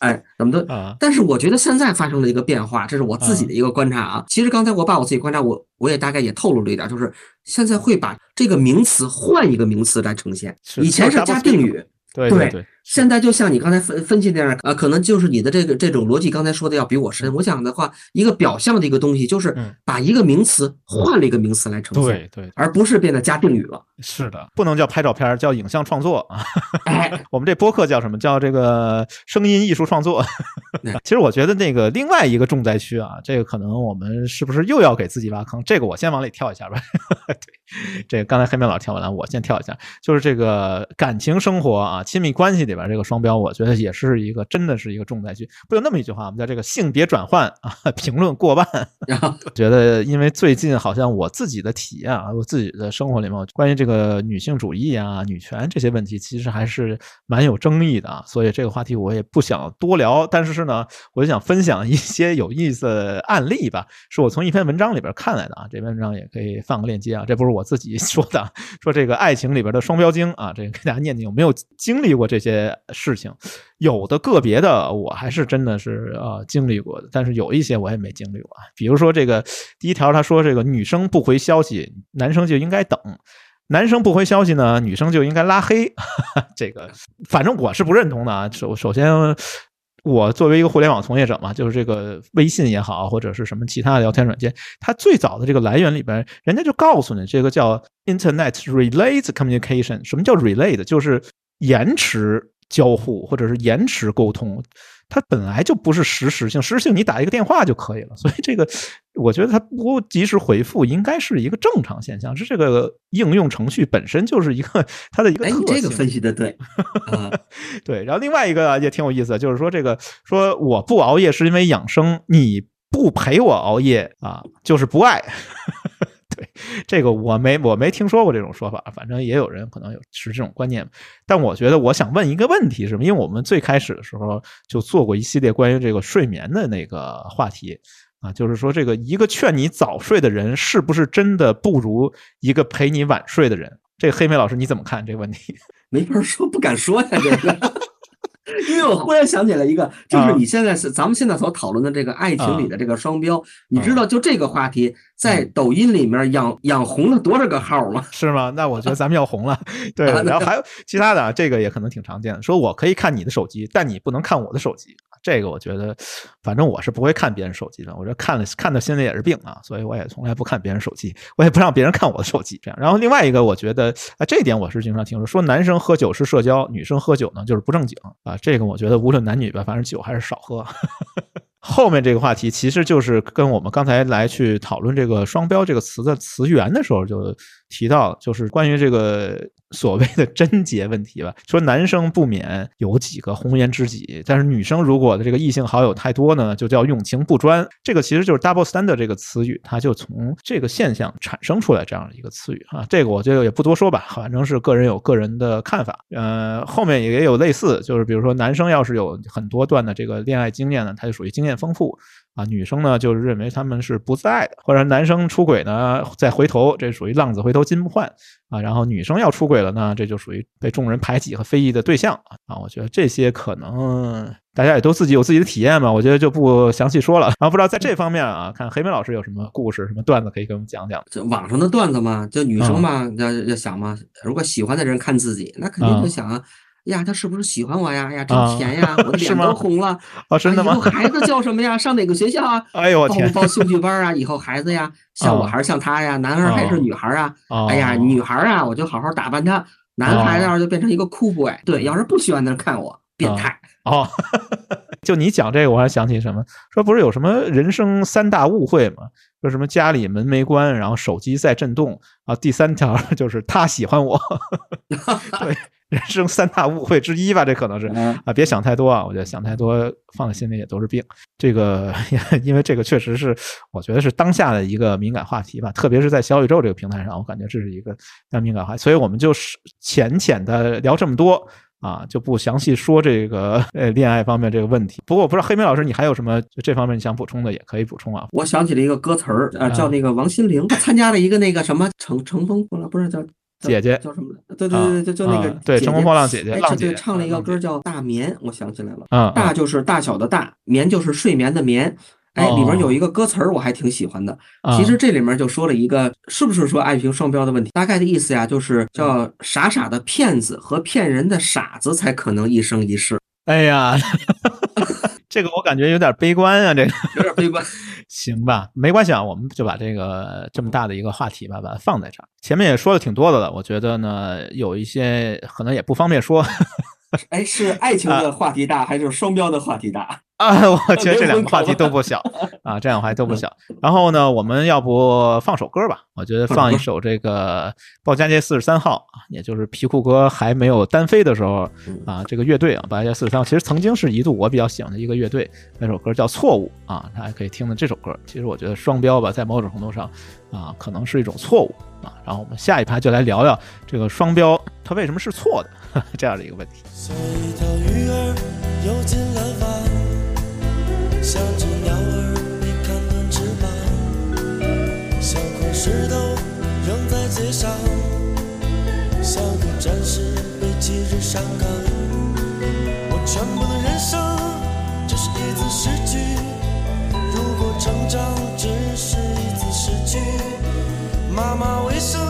哎，怎么的？但是我觉得现在发生了一个变化，这是我自己的一个观察啊。其实刚才我把我自己观察，我我也大概也透露了一点，就是现在会把这个名词换一个名词来呈现，以前是加定语。对对，现在就像你刚才分分析那样，呃，可能就是你的这个这种逻辑，刚才说的要比我深。我想的话，一个表象的一个东西，就是把一个名词换了一个名词来呈现，对对，而不是变得加定语了。是的，不能叫拍照片，叫影像创作啊。哎，我们这播客叫什么？叫这个声音艺术创作。其实我觉得那个另外一个重灾区啊，这个可能我们是不是又要给自己挖坑？这个我先往里跳一下吧。对，这个刚才黑面老跳完了，我先跳一下，就是这个感情生活啊。亲密关系里边这个双标，我觉得也是一个，真的是一个重灾区。不有那么一句话，我们叫这个性别转换啊，评论过半。觉得因为最近好像我自己的体验啊，我自己的生活里面，关于这个女性主义啊、女权这些问题，其实还是蛮有争议的啊。所以这个话题我也不想多聊，但是呢，我就想分享一些有意思的案例吧，是我从一篇文章里边看来的啊。这篇文章也可以放个链接啊，这不是我自己 说的，说这个爱情里边的双标精啊，这个给大家念念有没有。经历过这些事情，有的个别的我还是真的是呃经历过的，但是有一些我也没经历过。比如说这个第一条，他说这个女生不回消息，男生就应该等；男生不回消息呢，女生就应该拉黑。这个反正我是不认同的啊。首首先，我作为一个互联网从业者嘛，就是这个微信也好，或者是什么其他的聊天软件，它最早的这个来源里边，人家就告诉你，这个叫 Internet Relay Communication。什么叫 Relay？就是延迟交互或者是延迟沟通，它本来就不是实时性，实时性你打一个电话就可以了。所以这个，我觉得它不及时回复应该是一个正常现象，是这个应用程序本身就是一个 它的一个特性。这个分析的对，对。然后另外一个也挺有意思，就是说这个说我不熬夜是因为养生，你不陪我熬夜啊，就是不爱。对这个我没我没听说过这种说法，反正也有人可能有是这种观念。但我觉得我想问一个问题，是什么？因为我们最开始的时候就做过一系列关于这个睡眠的那个话题啊，就是说这个一个劝你早睡的人，是不是真的不如一个陪你晚睡的人？这个黑莓老师你怎么看这个问题？没法说，不敢说呀，这个。因为我忽然想起来一个，就是你现在是咱们现在所讨论的这个爱情里的这个双标，你知道就这个话题在抖音里面养养红了多少个号吗？是吗？那我觉得咱们要红了。对，然后还有其他的，这个也可能挺常见的，说我可以看你的手机，但你不能看我的手机。这个我觉得，反正我是不会看别人手机的。我这看了看的心里也是病啊，所以我也从来不看别人手机，我也不让别人看我的手机。这样，然后另外一个，我觉得啊，这点我是经常听说，说男生喝酒是社交，女生喝酒呢就是不正经啊。这个我觉得无论男女吧，反正酒还是少喝。后面这个话题其实就是跟我们刚才来去讨论这个“双标”这个词的词源的时候就提到，就是关于这个所谓的贞洁问题吧。说男生不免有几个红颜知己，但是女生如果的这个异性好友太多呢，就叫用情不专。这个其实就是 double standard 这个词语，它就从这个现象产生出来这样的一个词语啊。这个我就也不多说吧，反正是个人有个人的看法。呃，后面也有类似，就是比如说男生要是有很多段的这个恋爱经验呢，他就属于经验丰富。啊，女生呢就是认为他们是不在的，或者男生出轨呢再回头，这属于浪子回头金不换啊。然后女生要出轨了呢，这就属于被众人排挤和非议的对象啊。我觉得这些可能大家也都自己有自己的体验嘛，我觉得就不详细说了。然 后不知道在这方面啊，看黑妹老师有什么故事、什么段子可以给我们讲讲？这网上的段子嘛，就女生嘛要要想嘛，如果喜欢的人看自己，那肯定就想啊。呀，他是不是喜欢我呀？哎呀，真甜呀！我的脸都红了。哦，真的吗？以后孩子叫什么呀？上哪个学校啊？哎呦我天！报兴趣班啊？以后孩子呀，像我还是像他呀？男孩还是女孩啊？哎呀，女孩啊，我就好好打扮他。男孩要是就变成一个酷 boy。对，要是不喜欢的人看我，变态。哦，就你讲这个，我还想起什么？说不是有什么人生三大误会吗？说什么家里门没关，然后手机在震动啊？第三条 就是他喜欢我。对。人生三大误会之一吧，这可能是啊，别想太多啊，我觉得想太多放在心里也都是病。这个因为这个确实是我觉得是当下的一个敏感话题吧，特别是在小宇宙这个平台上，我感觉这是一个非敏感话题，所以我们就是浅浅的聊这么多啊，就不详细说这个呃恋爱方面这个问题。不过我不知道黑莓老师你还有什么这方面你想补充的，也可以补充啊。我想起了一个歌词儿啊，叫那个王心凌她参加了一个那个什么乘乘风破浪，不是叫。姐姐叫什么？对对对对，就就那个对乘风破浪姐姐，浪姐唱了一个歌叫《大眠》，我想起来了。嗯，大就是大小的大，眠就是睡眠的眠。哎，里面有一个歌词儿，我还挺喜欢的。其实这里面就说了一个，是不是说爱情双标的问题？大概的意思呀，就是叫傻傻的骗子和骗人的傻子才可能一生一世。哎呀。这个我感觉有点悲观啊，这个有点悲观。行吧，没关系啊，我们就把这个这么大的一个话题吧，把它放在这儿。前面也说了挺多的了，我觉得呢，有一些可能也不方便说。哎，是爱情的话题大，还是双标的话题大？啊，我觉得这两个话题都不小啊，这两个话题都不小。然后呢，我们要不放首歌吧？我觉得放一首这个鲍家街四十三号，也就是皮裤哥还没有单飞的时候啊，这个乐队啊，鲍家街四十三号其实曾经是一度我比较喜欢的一个乐队。那首歌叫《错误》啊，大家可以听听这首歌。其实我觉得双标吧，在某种程度上啊，可能是一种错误啊。然后我们下一趴就来聊聊这个双标它为什么是错的。这样的一个问题。像一条鱼儿游进了网，像只鸟儿被砍断翅膀，像块石头扔在街上，像个战士被击日上岗。我全部的人生只是一次失去，如果成长只是一次失去，妈妈为什么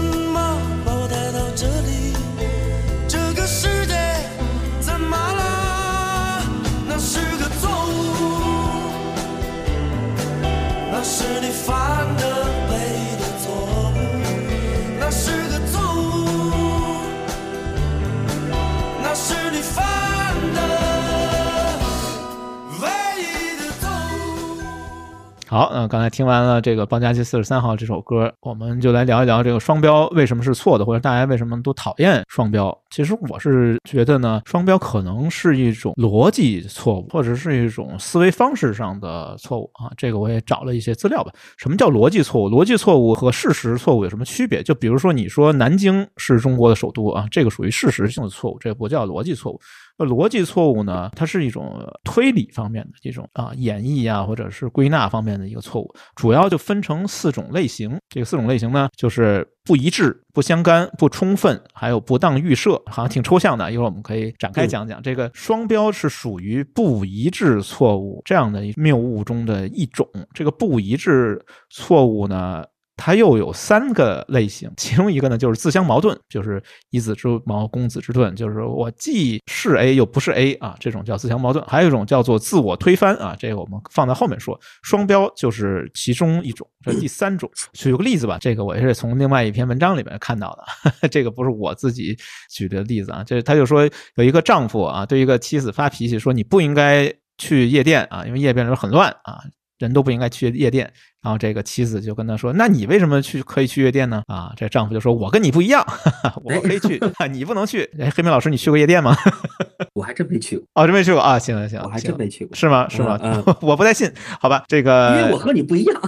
好，那刚才听完了这个《邦家街四十三号》这首歌，我们就来聊一聊这个双标为什么是错的，或者大家为什么都讨厌双标。其实我是觉得呢，双标可能是一种逻辑错误，或者是一种思维方式上的错误啊。这个我也找了一些资料吧。什么叫逻辑错误？逻辑错误和事实错误有什么区别？就比如说你说南京是中国的首都啊，这个属于事实性的错误，这不叫逻辑错误。那逻辑错误呢？它是一种推理方面的这种啊演绎啊，或者是归纳方面的一个错误，主要就分成四种类型。这个四种类型呢，就是不一致、不相干、不充分，还有不当预设，好像挺抽象的。一会儿我们可以展开讲讲。这个双标是属于不一致错误这样的谬误中的一种。这个不一致错误呢？它又有三个类型，其中一个呢就是自相矛盾，就是以子之矛攻子之盾，就是我既是 A 又不是 A 啊，这种叫自相矛盾。还有一种叫做自我推翻啊，这个我们放在后面说。双标就是其中一种，这第三种。举个例子吧，这个我也是从另外一篇文章里面看到的，这个不是我自己举的例子啊，这他就说有一个丈夫啊对一个妻子发脾气，说你不应该去夜店啊，因为夜店里很乱啊。人都不应该去夜店。然后这个妻子就跟他说：“那你为什么去可以去夜店呢？”啊，这丈夫就说：“我跟你不一样，我可以去，你不能去。”哎，黑明老师，你去过夜店吗？我还真没去过。哦，真没去过啊？行行行，我还真没去过。是吗？是吗？我不太信。好吧，这个因为我和你不一样。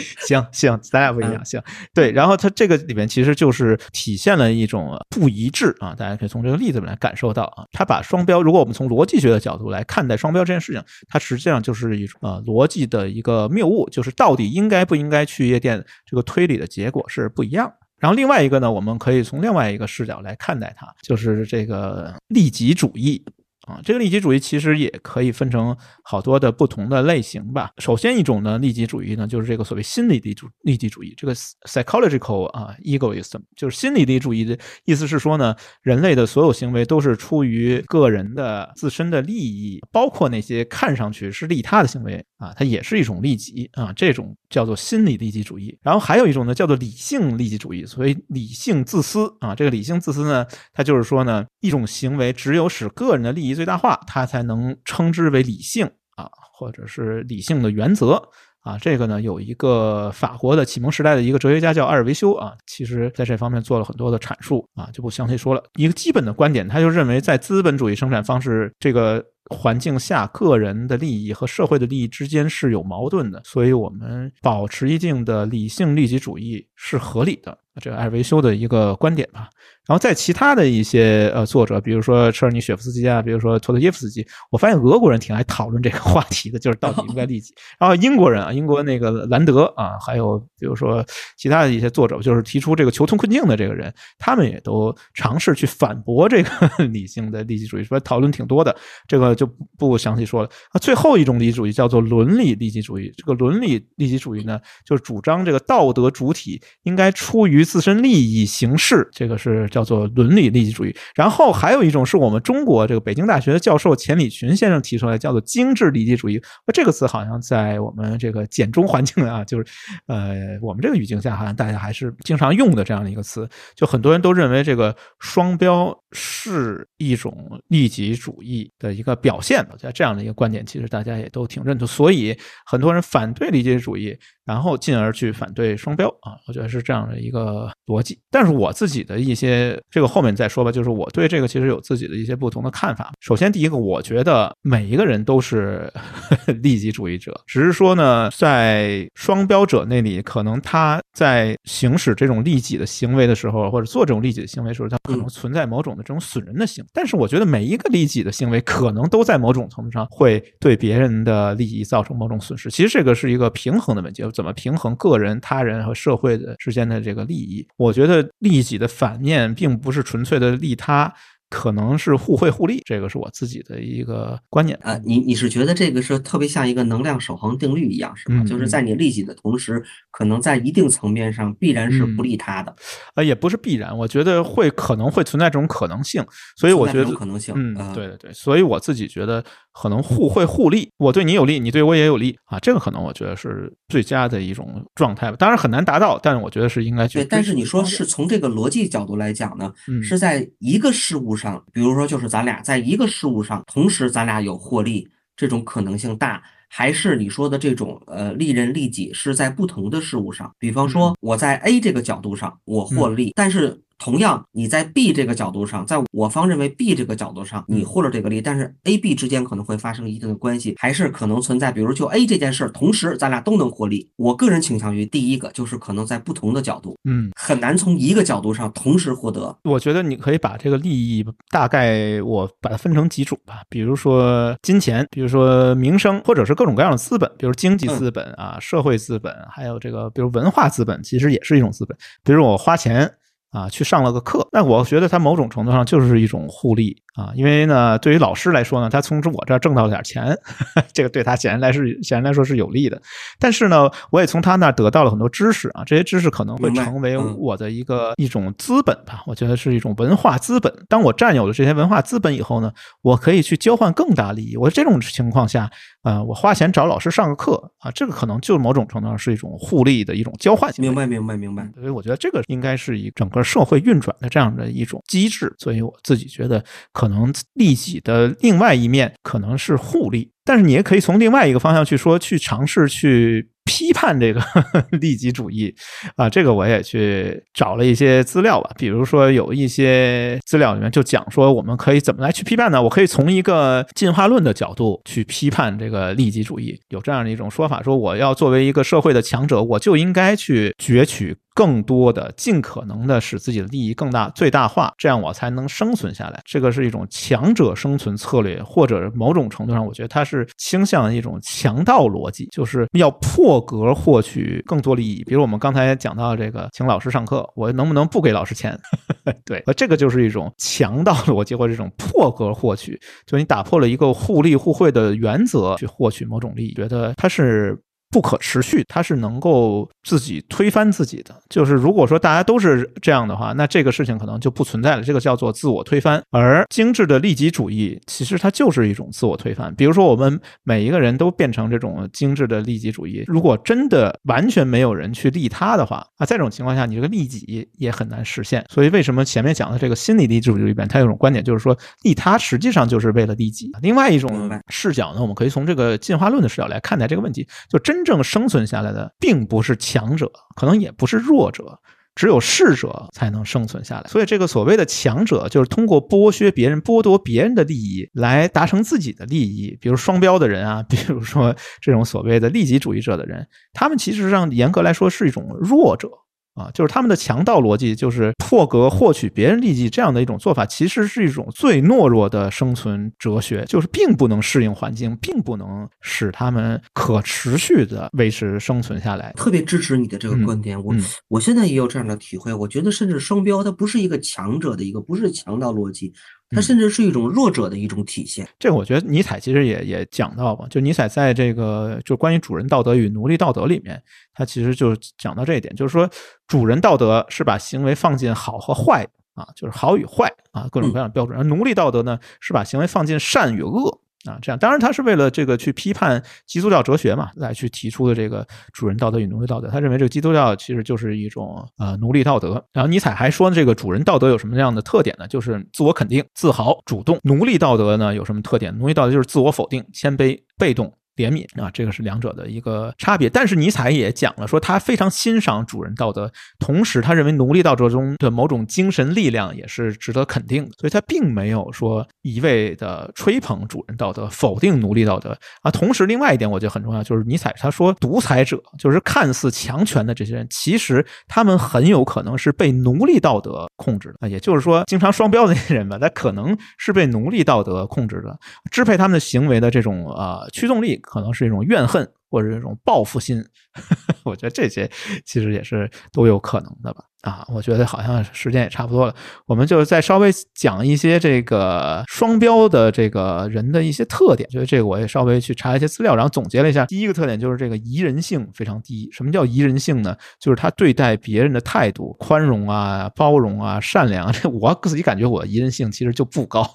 行行，咱俩不一样。行，对，然后它这个里面其实就是体现了一种不一致啊，大家可以从这个例子里面感受到啊，它把双标，如果我们从逻辑学的角度来看待双标这件事情，它实际上就是一种呃逻辑的一个谬误，就是到底应该不应该去夜店，这个推理的结果是不一样。然后另外一个呢，我们可以从另外一个视角来看待它，就是这个利己主义。啊，这个利己主义其实也可以分成好多的不同的类型吧。首先一种呢，利己主义呢，就是这个所谓心理利主利己主义，这个 psychological 啊 egoism，就是心理利己主义的意思是说呢，人类的所有行为都是出于个人的自身的利益，包括那些看上去是利他的行为啊，它也是一种利己啊，这种叫做心理利己主义。然后还有一种呢，叫做理性利己主义，所谓理性自私啊，这个理性自私呢，它就是说呢，一种行为只有使个人的利益最大化，它才能称之为理性啊，或者是理性的原则啊。这个呢，有一个法国的启蒙时代的一个哲学家叫阿尔维修啊，其实在这方面做了很多的阐述啊，就不详细说了。一个基本的观点，他就认为在资本主义生产方式这个环境下，个人的利益和社会的利益之间是有矛盾的，所以我们保持一定的理性利己主义是合理的。这个艾维修的一个观点吧。然后在其他的一些呃作者，比如说车尔尼雪夫斯基啊，比如说托德耶夫斯基，我发现俄国人挺爱讨论这个话题的，就是到底应该利己。然后英国人啊，英国那个兰德啊，还有比如说其他的一些作者，就是提出这个囚徒困境的这个人，他们也都尝试去反驳这个 理性的利己主义，说讨论挺多的，这个就不详细说了。啊，最后一种利己主义叫做伦理利己主义。这个伦理利己主义呢，就是主张这个道德主体应该出于自身利益行事，这个是。叫做伦理利己主义，然后还有一种是我们中国这个北京大学的教授钱理群先生提出来，叫做精致利己主义。那这个词好像在我们这个简中环境啊，就是呃我们这个语境下，好像大家还是经常用的这样的一个词。就很多人都认为这个双标是一种利己主义的一个表现。我觉得这样的一个观点，其实大家也都挺认同。所以很多人反对利己主义。然后进而去反对双标啊，我觉得是这样的一个逻辑。但是我自己的一些这个后面再说吧，就是我对这个其实有自己的一些不同的看法。首先，第一个，我觉得每一个人都是 利己主义者，只是说呢，在双标者那里，可能他在行使这种利己的行为的时候，或者做这种利己的行为时候，他可能存在某种的这种损人的行为。但是，我觉得每一个利己的行为，可能都在某种程度上会对别人的利益造成某种损失。其实这个是一个平衡的问题。怎么平衡个人、他人和社会的之间的这个利益？我觉得利己的反面并不是纯粹的利他。可能是互惠互利，这个是我自己的一个观念啊。你你是觉得这个是特别像一个能量守恒定律一样，是吗？就是在你利己的同时，可能在一定层面上必然是不利他的。啊，也不是必然，我觉得会可能会存在这种可能性。所以我觉得可能性，嗯，对对对。所以我自己觉得可能互惠互利，我对你有利，你对我也有利啊。这个可能我觉得是最佳的一种状态吧。当然很难达到，但是我觉得是应该去。对，但是你说是从这个逻辑角度来讲呢，是在一个事物上。比如说，就是咱俩在一个事物上，同时咱俩有获利，这种可能性大，还是你说的这种呃利人利己是在不同的事物上？比方说，我在 A 这个角度上我获利，但是。同样，你在 B 这个角度上，在我方认为 B 这个角度上，你获了这个利，但是 A、B 之间可能会发生一定的关系，还是可能存在。比如就 A 这件事儿，同时咱俩都能获利。我个人倾向于第一个，就是可能在不同的角度，嗯，很难从一个角度上同时获得。我觉得你可以把这个利益大概我把它分成几种吧，比如说金钱，比如说名声，或者是各种各样的资本，比如经济资本啊、社会资本，还有这个比如文化资本，其实也是一种资本。比如我花钱。啊，去上了个课，那我觉得他某种程度上就是一种互利。啊，因为呢，对于老师来说呢，他从我这儿挣到了点钱，这个对他显然来是显然来说是有利的。但是呢，我也从他那儿得到了很多知识啊，这些知识可能会成为我的一个一种资本吧。我觉得是一种文化资本。当我占有了这些文化资本以后呢，我可以去交换更大利益。我这种情况下，啊，我花钱找老师上个课啊，这个可能就某种程度上是一种互利的一种交换性。明白，明白，明白。所以我觉得这个应该是以整个社会运转的这样的一种机制。所以我自己觉得。可能利己的另外一面可能是互利，但是你也可以从另外一个方向去说，去尝试去。批判这个 利己主义啊，这个我也去找了一些资料吧。比如说有一些资料里面就讲说，我们可以怎么来去批判呢？我可以从一个进化论的角度去批判这个利己主义。有这样的一种说法，说我要作为一个社会的强者，我就应该去攫取。更多的尽可能的使自己的利益更大最大化，这样我才能生存下来。这个是一种强者生存策略，或者某种程度上，我觉得它是倾向一种强盗逻辑，就是要破格获取更多利益。比如我们刚才讲到这个，请老师上课，我能不能不给老师钱？对，这个就是一种强盗逻辑，或者这种破格获取，就你打破了一个互利互惠的原则去获取某种利益，觉得它是。不可持续，它是能够自己推翻自己的。就是如果说大家都是这样的话，那这个事情可能就不存在了。这个叫做自我推翻。而精致的利己主义，其实它就是一种自我推翻。比如说，我们每一个人都变成这种精致的利己主义，如果真的完全没有人去利他的话，啊，在这种情况下，你这个利己也很难实现。所以，为什么前面讲的这个心理利己主义里边，它有种观点，就是说利他实际上就是为了利己。另外一种视角呢，我们可以从这个进化论的视角来看待这个问题，就真。真正生存下来的，并不是强者，可能也不是弱者，只有适者才能生存下来。所以，这个所谓的强者，就是通过剥削别人、剥夺别人的利益来达成自己的利益。比如双标的人啊，比如说这种所谓的利己主义者的人，他们其实上严格来说是一种弱者。啊，就是他们的强盗逻辑，就是破格获取别人利益这样的一种做法，其实是一种最懦弱的生存哲学，就是并不能适应环境，并不能使他们可持续的维持生存下来。特别支持你的这个观点，我我现在也有这样的体会，我觉得甚至双标它不是一个强者的一个，不是强盗逻辑。它甚至是一种弱者的一种体现。这个我觉得尼采其实也也讲到吧，就尼采在这个就关于主人道德与奴隶道德里面，他其实就讲到这一点，就是说主人道德是把行为放进好和坏啊，就是好与坏啊各种各样的标准，而奴隶道德呢是把行为放进善与恶。啊，这样当然他是为了这个去批判基督教哲学嘛，来去提出的这个主人道德与奴隶道德。他认为这个基督教其实就是一种呃奴隶道德。然后尼采还说这个主人道德有什么样的特点呢？就是自我肯定、自豪、主动。奴隶道德呢有什么特点？奴隶道德就是自我否定、谦卑、被动。怜悯啊，这个是两者的一个差别。但是尼采也讲了，说他非常欣赏主人道德，同时他认为奴隶道德中的某种精神力量也是值得肯定的。所以他并没有说一味的吹捧主人道德，否定奴隶道德啊。同时，另外一点我觉得很重要，就是尼采他说，独裁者就是看似强权的这些人，其实他们很有可能是被奴隶道德控制的啊。也就是说，经常双标的那些人吧，他可能是被奴隶道德控制的，支配他们的行为的这种呃驱动力。可能是一种怨恨。或者这种报复心，我觉得这些其实也是都有可能的吧。啊，我觉得好像时间也差不多了，我们就再稍微讲一些这个双标的这个人的一些特点。觉得这个我也稍微去查一些资料，然后总结了一下。第一个特点就是这个宜人性非常低。什么叫宜人性呢？就是他对待别人的态度宽容啊、包容啊、善良。这 我自己感觉我宜人性其实就不高。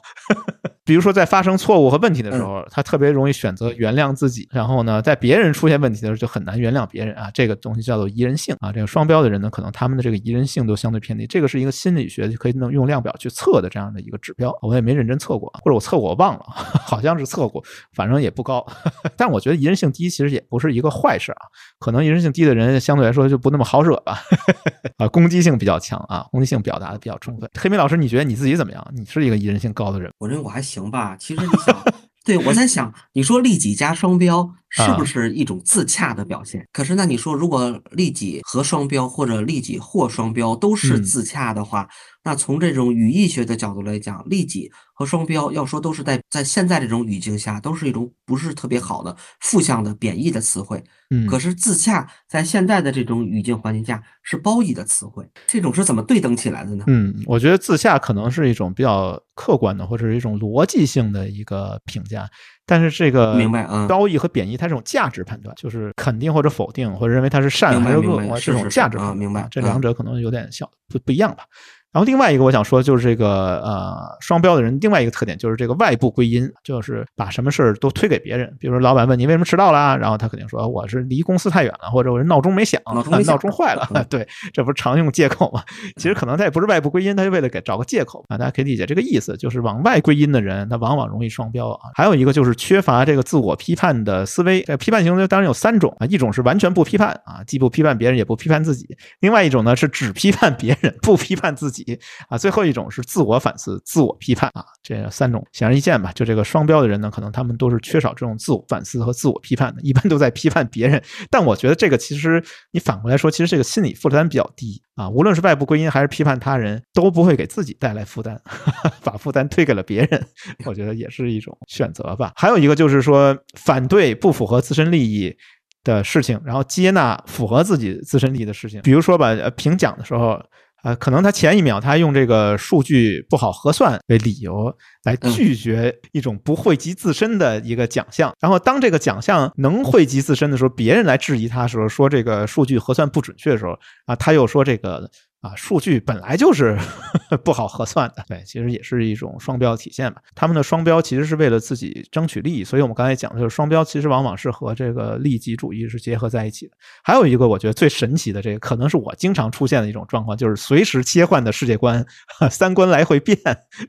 比如说在发生错误和问题的时候，他特别容易选择原谅自己，然后呢，在别人。出现问题的时候就很难原谅别人啊，这个东西叫做宜人性啊。这个双标的人呢，可能他们的这个宜人性都相对偏低。这个是一个心理学可以能用量表去测的这样的一个指标。我也没认真测过，或者我测过我忘了，好像是测过，反正也不高。但我觉得宜人性低其实也不是一个坏事啊。可能宜人性低的人相对来说就不那么好惹吧，啊，攻击性比较强啊，攻击性表达的比较充分。黑米老师，你觉得你自己怎么样？你是一个宜人性高的人？我认为我还行行吧。其实你想。对，我在想，你说利己加双标是不是一种自洽的表现？可是，那你说，如果利己和双标，或者利己或双标都是自洽的话？那从这种语义学的角度来讲，利己和双标要说都是在在现在这种语境下，都是一种不是特别好的负向的贬义的词汇。嗯，可是自洽在现在的这种语境环境下是褒义的词汇，这种是怎么对等起来的呢？嗯，我觉得自洽可能是一种比较客观的或者是一种逻辑性的一个评价，但是这个明白啊，褒义和贬义它这种价值判断，就是肯定或者否定，或者认为它是善还是恶，这种价值判断，明白？这两者可能有点小不不一样吧。然后另外一个我想说就是这个呃双标的人另外一个特点就是这个外部归因，就是把什么事儿都推给别人。比如说老板问你为什么迟到啦，然后他肯定说我是离公司太远了，或者我是闹钟没响，闹钟坏了。对，这不是常用借口吗？其实可能他也不是外部归因，他就为了给找个借口啊。大家可以理解这个意思，就是往外归因的人，他往往容易双标啊。还有一个就是缺乏这个自我批判的思维。这批判行为当然有三种啊，一种是完全不批判啊，既不批判别人也不批判自己；另外一种呢是只批判别人不批判自己啊；最后一种是自我反思、自我批判啊。这三种显而易见吧？就这个双标的人呢，可能他们都是缺少这种自我反思和自我批判的，一般都在批判别人。但我觉得这个其实你反过来说，其实这个心理负担比较低啊。无论是外部归因还是批判他人，都不会给自己带来负担，把负担推给了别人，我觉得也是一种选择吧。还有一个就是说，反对不符合自身利益的事情，然后接纳符合自己自身利益的事情。比如说吧，评奖的时候。呃，可能他前一秒他用这个数据不好核算为理由来拒绝一种不惠及自身的一个奖项，然后当这个奖项能惠及自身的时候，别人来质疑他的时候，说这个数据核算不准确的时候，啊，他又说这个。啊，数据本来就是 不好核算的，对，其实也是一种双标体现吧。他们的双标其实是为了自己争取利益，所以我们刚才讲的就是双标，其实往往是和这个利己主义是结合在一起的。还有一个我觉得最神奇的，这个可能是我经常出现的一种状况，就是随时切换的世界观，三观来回变，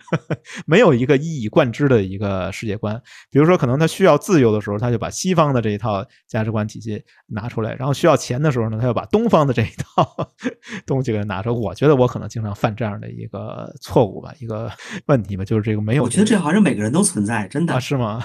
没有一个一以贯之的一个世界观。比如说，可能他需要自由的时候，他就把西方的这一套价值观体系拿出来；然后需要钱的时候呢，他又把东方的这一套东西给拿出来。我觉得我可能经常犯这样的一个错误吧，一个 问题吧，就是这个没有。我觉得这好像每个人都存在，真的是吗？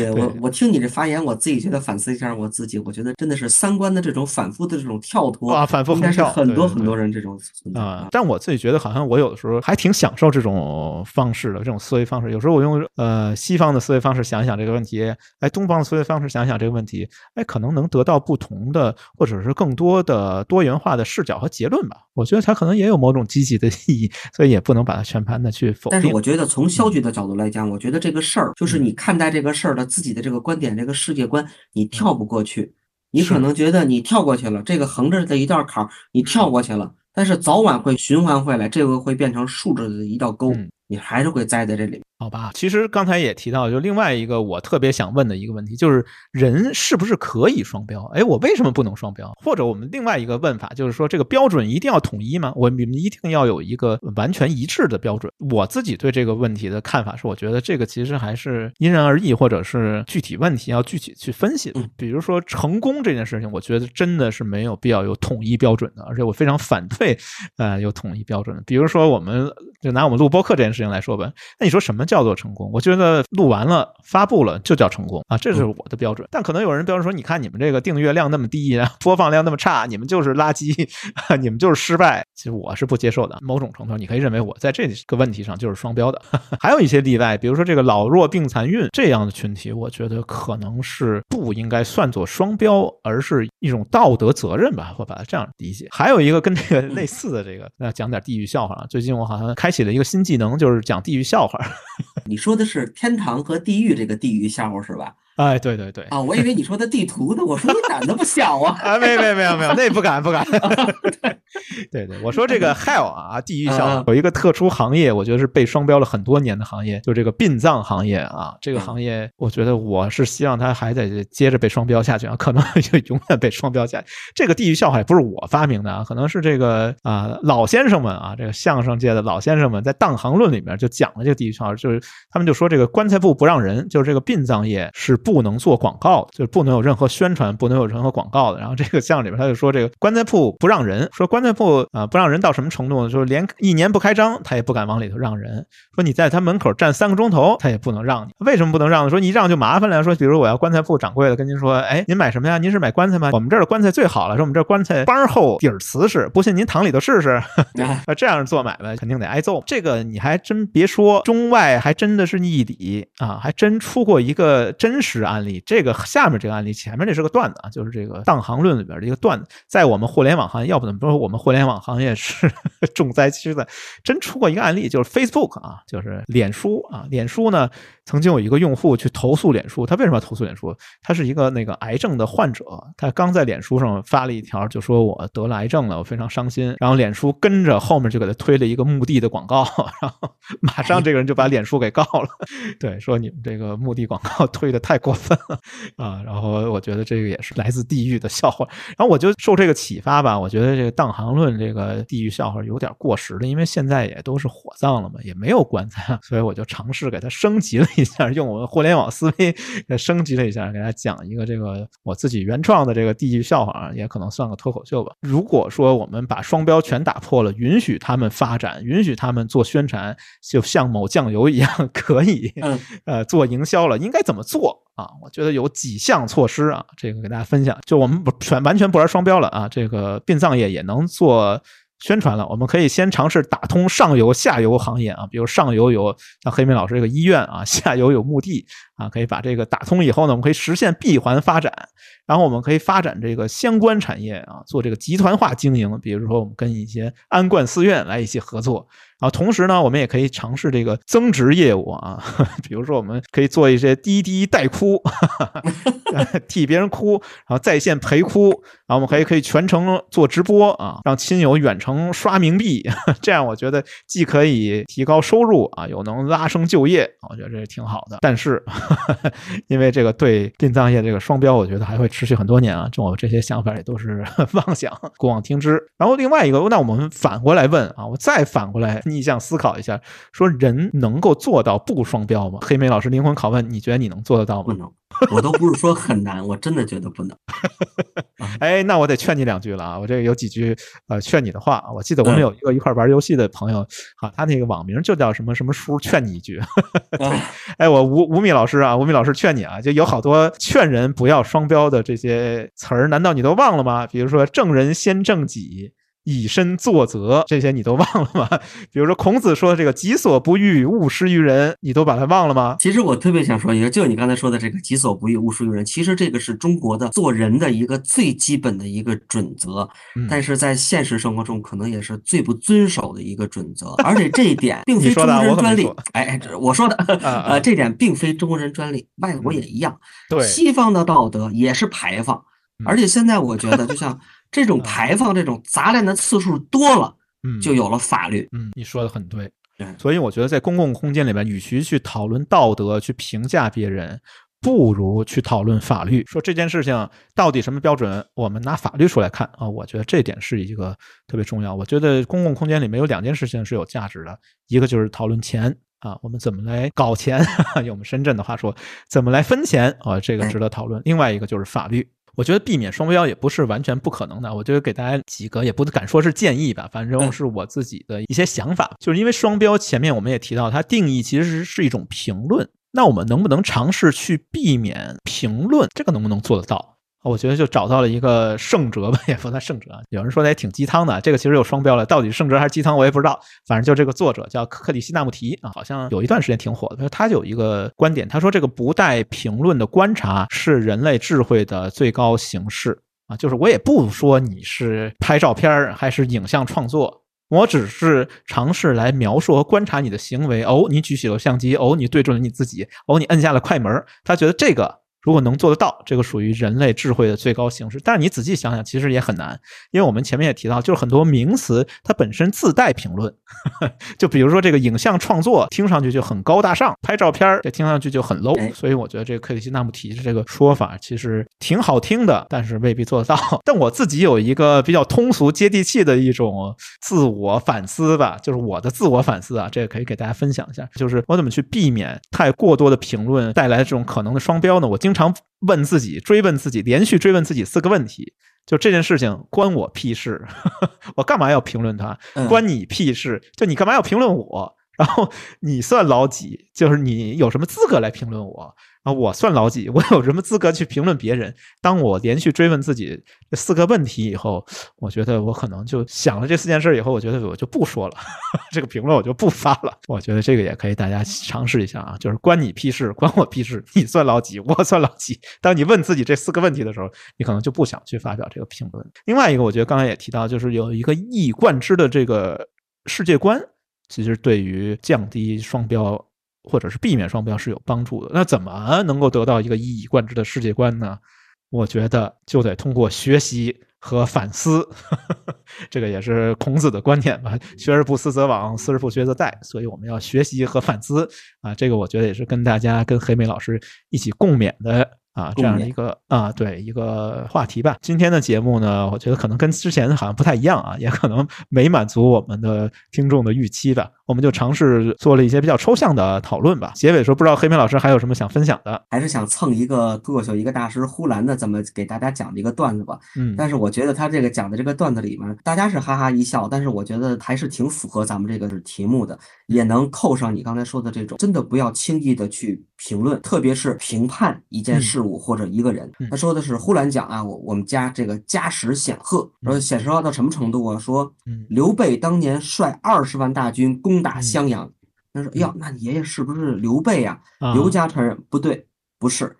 对我，我听你这发言，我自己觉得反思一下我自己，我觉得真的是三观的这种反复的这种跳脱啊，反复横跳，很多很多人这种啊。但我自己觉得，好像我有的时候还挺享受这种方式的，这种思维方式。有时候我用呃西方的思维方式想一想这个问题，哎，东方的思维方式想一想这个问题，哎，可能能得到不同的或者是更多的多元化的视角和结论吧。我觉得它可能也有某种积极的意义，所以也不能把它全盘的去否定。但是我觉得从消极的角度来讲，我觉得这个事儿就是你看待这个事儿的自己的这个观点、这个世界观，你跳不过去。你可能觉得你跳过去了，这个横着的一道坎儿你跳过去了，但是早晚会循环回来，这个会变成竖着的一道沟，你还是会栽在这里。好吧，其实刚才也提到，就另外一个我特别想问的一个问题，就是人是不是可以双标？哎，我为什么不能双标？或者我们另外一个问法就是说，这个标准一定要统一吗？我们一定要有一个完全一致的标准？我自己对这个问题的看法是，我觉得这个其实还是因人而异，或者是具体问题要具体去分析。比如说成功这件事情，我觉得真的是没有必要有统一标准的，而且我非常反对呃有统一标准的。比如说，我们就拿我们录播课这件事情来说吧，那你说什么叫做成功？我觉得录完了发布了就叫成功啊，这是我的标准。但可能有人标准说，你看你们这个订阅量那么低，播放量那么差，你们就是垃圾，你们就是失败。其实我是不接受的。某种程度，你可以认为我在这个问题上就是双标的。还有一些例外，比如说这个老弱病残孕这样的群体，我觉得可能是不应该算作双标，而是一种道德责任吧，我把它这样理解。还有一个跟这个类似的这个，那讲点地域笑话啊。最近我好像开启了一个新技能，就是讲地狱笑话。你说的是天堂和地狱这个地狱笑话是吧？哎，对对对，啊，我以为你说的地图呢，我说你胆子不小啊！啊，没没没有没有，那不敢不敢。对对，我说这个 hell 啊，地狱笑话有一个特殊行业，我觉得是被双标了很多年的行业，就这个殡葬行业啊，这个行业，我觉得我是希望它还得接着被双标下去啊，可能 就永远被双标下去。这个地狱笑话也不是我发明的啊，可能是这个啊老先生们啊，这个相声界的老先生们在《当行论》里面就讲了这个地狱笑话，就是他们就说这个棺材铺不让人，就是这个殡葬业是。不能做广告，就是不能有任何宣传，不能有任何广告的。然后这个相声里边他就说，这个棺材铺不让人，说棺材铺啊不让人到什么程度呢？就是连一年不开张，他也不敢往里头让人。说你在他门口站三个钟头，他也不能让你。为什么不能让呢？说你一让就麻烦了。说比如我要棺材铺掌柜的跟您说，哎，您买什么呀？您是买棺材吗？我们这儿的棺材最好了，说我们这棺材帮厚底儿瓷实，不信您躺里头试试。这样做买卖肯定得挨揍。这个你还真别说，中外还真。的是逆理啊，还真出过一个真实案例。这个下面这个案例，前面这是个段子啊，就是这个《当行论》里边的一个段子，在我们互联网行业，要不怎么说我们互联网行业是 重灾区的？真出过一个案例，就是 Facebook 啊，就是脸书啊，脸书呢曾经有一个用户去投诉脸书，他为什么要投诉脸书？他是一个那个癌症的患者，他刚在脸书上发了一条，就说我得了癌症了，我非常伤心。然后脸书跟着后面就给他推了一个墓地的广告，然后马上这个人就把脸书给告了，对，说你们这个墓地广告推的太过分了啊。然后我觉得这个也是来自地狱的笑话。然后我就受这个启发吧，我觉得这个当行论这个地狱笑话有点过时了，因为现在也都是火葬了嘛，也没有棺材，所以我就尝试给它升级了一下，用我们互联网思维给升级了一下，给大家讲一个这个我自己原创的这个地狱笑话啊，也可能算个脱口秀吧。如果说我们把双标全打破了，允许他们发展，允许他们做宣传，就像某酱油一样 可以，呃，做营销了，应该怎么做啊？我觉得有几项措施啊，这个给大家分享。就我们不全完全不玩双标了啊，这个殡葬业也能做。宣传了，我们可以先尝试打通上游、下游行业啊，比如上游有像黑明老师这个医院啊，下游有墓地啊，可以把这个打通以后呢，我们可以实现闭环发展，然后我们可以发展这个相关产业啊，做这个集团化经营，比如说我们跟一些安观寺院来一起合作。啊，同时呢，我们也可以尝试这个增值业务啊，比如说我们可以做一些滴滴代哭，哈 哈替别人哭，然后在线陪哭，然后我们可以可以全程做直播啊，让亲友远程刷冥币，这样我觉得既可以提高收入啊，又能拉升就业，我觉得这是挺好的。但是，因为这个对殡葬业这个双标，我觉得还会持续很多年啊，这我这些想法也都是 妄想，过往听之。然后另外一个，那我们反过来问啊，我再反过来。逆向思考一下，说人能够做到不双标吗？黑莓老师灵魂拷问，你觉得你能做得到吗？我都不是说很难，我真的觉得不能。哎，那我得劝你两句了啊！我这有几句呃劝你的话。我记得我们有一个一块玩游戏的朋友，好，他那个网名就叫什么什么叔，劝你一句。哎，我吴吴米老师啊，吴米老师劝你啊，就有好多劝人不要双标的这些词儿，难道你都忘了吗？比如说正人先正己。以身作则，这些你都忘了吗？比如说孔子说的这个“己所不欲，勿施于人”，你都把它忘了吗？其实我特别想说一个，就你刚才说的这个“己所不欲，勿施于人”，其实这个是中国的做人的一个最基本的一个准则，但是在现实生活中可能也是最不遵守的一个准则。而且这一点并非中国人专利。哎，我说的，呃，这点并非中国人专利，外国也一样。对，西方的道德也是排放，而且现在我觉得就像。这种排放、这种杂乱的次数多了，嗯，就有了法律。嗯，你说的很对。所以我觉得在公共空间里面，与其去讨论道德、去评价别人，不如去讨论法律。说这件事情到底什么标准，我们拿法律出来看啊。我觉得这点是一个特别重要。我觉得公共空间里面有两件事情是有价值的，一个就是讨论钱啊，我们怎么来搞钱？用我们深圳的话说，怎么来分钱啊？这个值得讨论。另外一个就是法律。我觉得避免双标也不是完全不可能的。我觉得给大家几个，也不敢说是建议吧，反正是我自己的一些想法。就是因为双标，前面我们也提到，它定义其实是一种评论。那我们能不能尝试去避免评论？这个能不能做得到？我觉得就找到了一个圣哲吧，也不算圣哲。有人说他也挺鸡汤的，这个其实有双标了，到底是圣哲还是鸡汤，我也不知道。反正就这个作者叫克里希纳穆提啊，好像有一段时间挺火的。他就有一个观点，他说这个不带评论的观察是人类智慧的最高形式啊。就是我也不说你是拍照片还是影像创作，我只是尝试来描述和观察你的行为。哦，你举起了相机，哦，你对准了你自己，哦，你摁下了快门。他觉得这个。如果能做得到，这个属于人类智慧的最高形式。但是你仔细想想，其实也很难，因为我们前面也提到，就是很多名词它本身自带评论。就比如说这个影像创作，听上去就很高大上，拍照片这听上去就很 low。所以我觉得这个克里希纳穆提的这个说法其实挺好听的，但是未必做得到。但我自己有一个比较通俗接地气的一种自我反思吧，就是我的自我反思啊，这个可以给大家分享一下，就是我怎么去避免太过多的评论带来这种可能的双标呢？我经常问自己，追问自己，连续追问自己四个问题：就这件事情关我屁事？我干嘛要评论他？关你屁事？就你干嘛要评论我？然后你算老几？就是你有什么资格来评论我？啊，我算老几？我有什么资格去评论别人？当我连续追问自己这四个问题以后，我觉得我可能就想了这四件事以后，我觉得我就不说了，这个评论我就不发了。我觉得这个也可以大家尝试一下啊，就是关你屁事，关我屁事，你算老几？我算老几？当你问自己这四个问题的时候，你可能就不想去发表这个评论。另外一个，我觉得刚才也提到，就是有一个一以贯之的这个世界观，其实对于降低双标。或者是避免双标是有帮助的。那怎么能够得到一个一以贯之的世界观呢？我觉得就得通过学习和反思。这个也是孔子的观点吧：“学而不思则罔，思而不学则殆。”所以我们要学习和反思啊。这个我觉得也是跟大家、跟黑莓老师一起共勉的。啊，这样的一个啊，对一个话题吧。今天的节目呢，我觉得可能跟之前好像不太一样啊，也可能没满足我们的听众的预期吧。我们就尝试做了一些比较抽象的讨论吧。结尾说，不知道黑明老师还有什么想分享的？还是想蹭一个脱口秀一个大师呼兰的这么给大家讲的一个段子吧。嗯，但是我觉得他这个讲的这个段子里面，大家是哈哈一笑，但是我觉得还是挺符合咱们这个题目的，也能扣上你刚才说的这种，真的不要轻易的去评论，特别是评判一件事物或者一个人。他说的是呼兰讲啊，我我们家这个家史显赫，说显赫到什么程度啊？说刘备当年率二十万大军攻打襄阳。他说哟，那你爷爷是不是刘备呀？刘家传人不对，不是。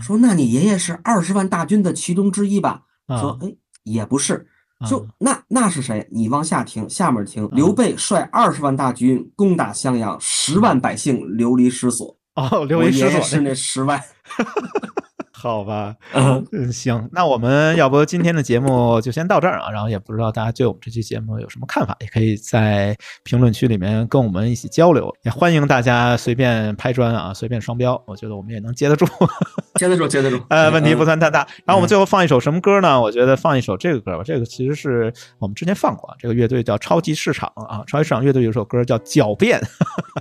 说那你爷爷是二十万大军的其中之一吧？说哎，也不是。就那那是谁？你往下听，下面听。刘备率二十万大军攻打襄阳，十万百姓流离失所。哦，流离失所是那十万。好吧，嗯，行，那我们要不今天的节目就先到这儿啊。然后也不知道大家对我们这期节目有什么看法，也可以在评论区里面跟我们一起交流。也欢迎大家随便拍砖啊，随便双标，我觉得我们也能接得住，接得住，接得住。呃，问题不算太大。然后我们最后放一首什么歌呢？我觉得放一首这个歌吧。这个其实是我们之前放过，这个乐队叫超级市场啊。超级市场乐队有首歌叫《狡辩》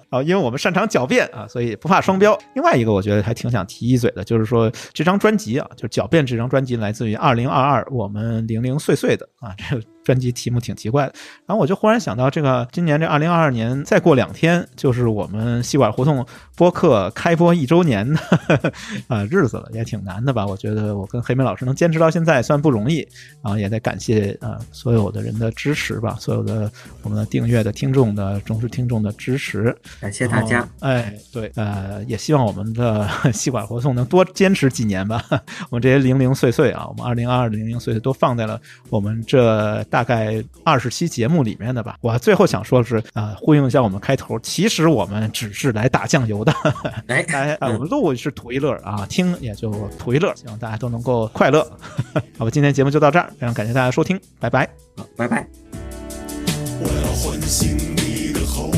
啊，因为我们擅长狡辩啊，所以不怕双标。另外一个我觉得还挺想提一嘴的，就是说这。张专辑啊，就狡辩这张专辑来自于二零二二，我们零零碎碎的啊，这。专辑题目挺奇怪的，然后我就忽然想到，这个今年这二零二二年再过两天就是我们戏馆胡同播客开播一周年的啊 日子了，也挺难的吧？我觉得我跟黑妹老师能坚持到现在算不容易，然后也得感谢啊所有的人的支持吧，所有的我们的订阅的听众的忠实听众的支持，感谢大家。哎，对，呃，也希望我们的戏馆活动能多坚持几年吧。我们这些零零碎碎啊，我们二零二二零零碎碎都放在了我们这大。大概二十期节目里面的吧，我最后想说的是啊，呼应一下我们开头，其实我们只是来打酱油的，哎，我们录是图一乐啊，听也就图一乐，希望大家都能够快乐。好吧，今天节目就到这儿，非常感谢大家收听，拜拜，拜拜。我要唤醒你的厚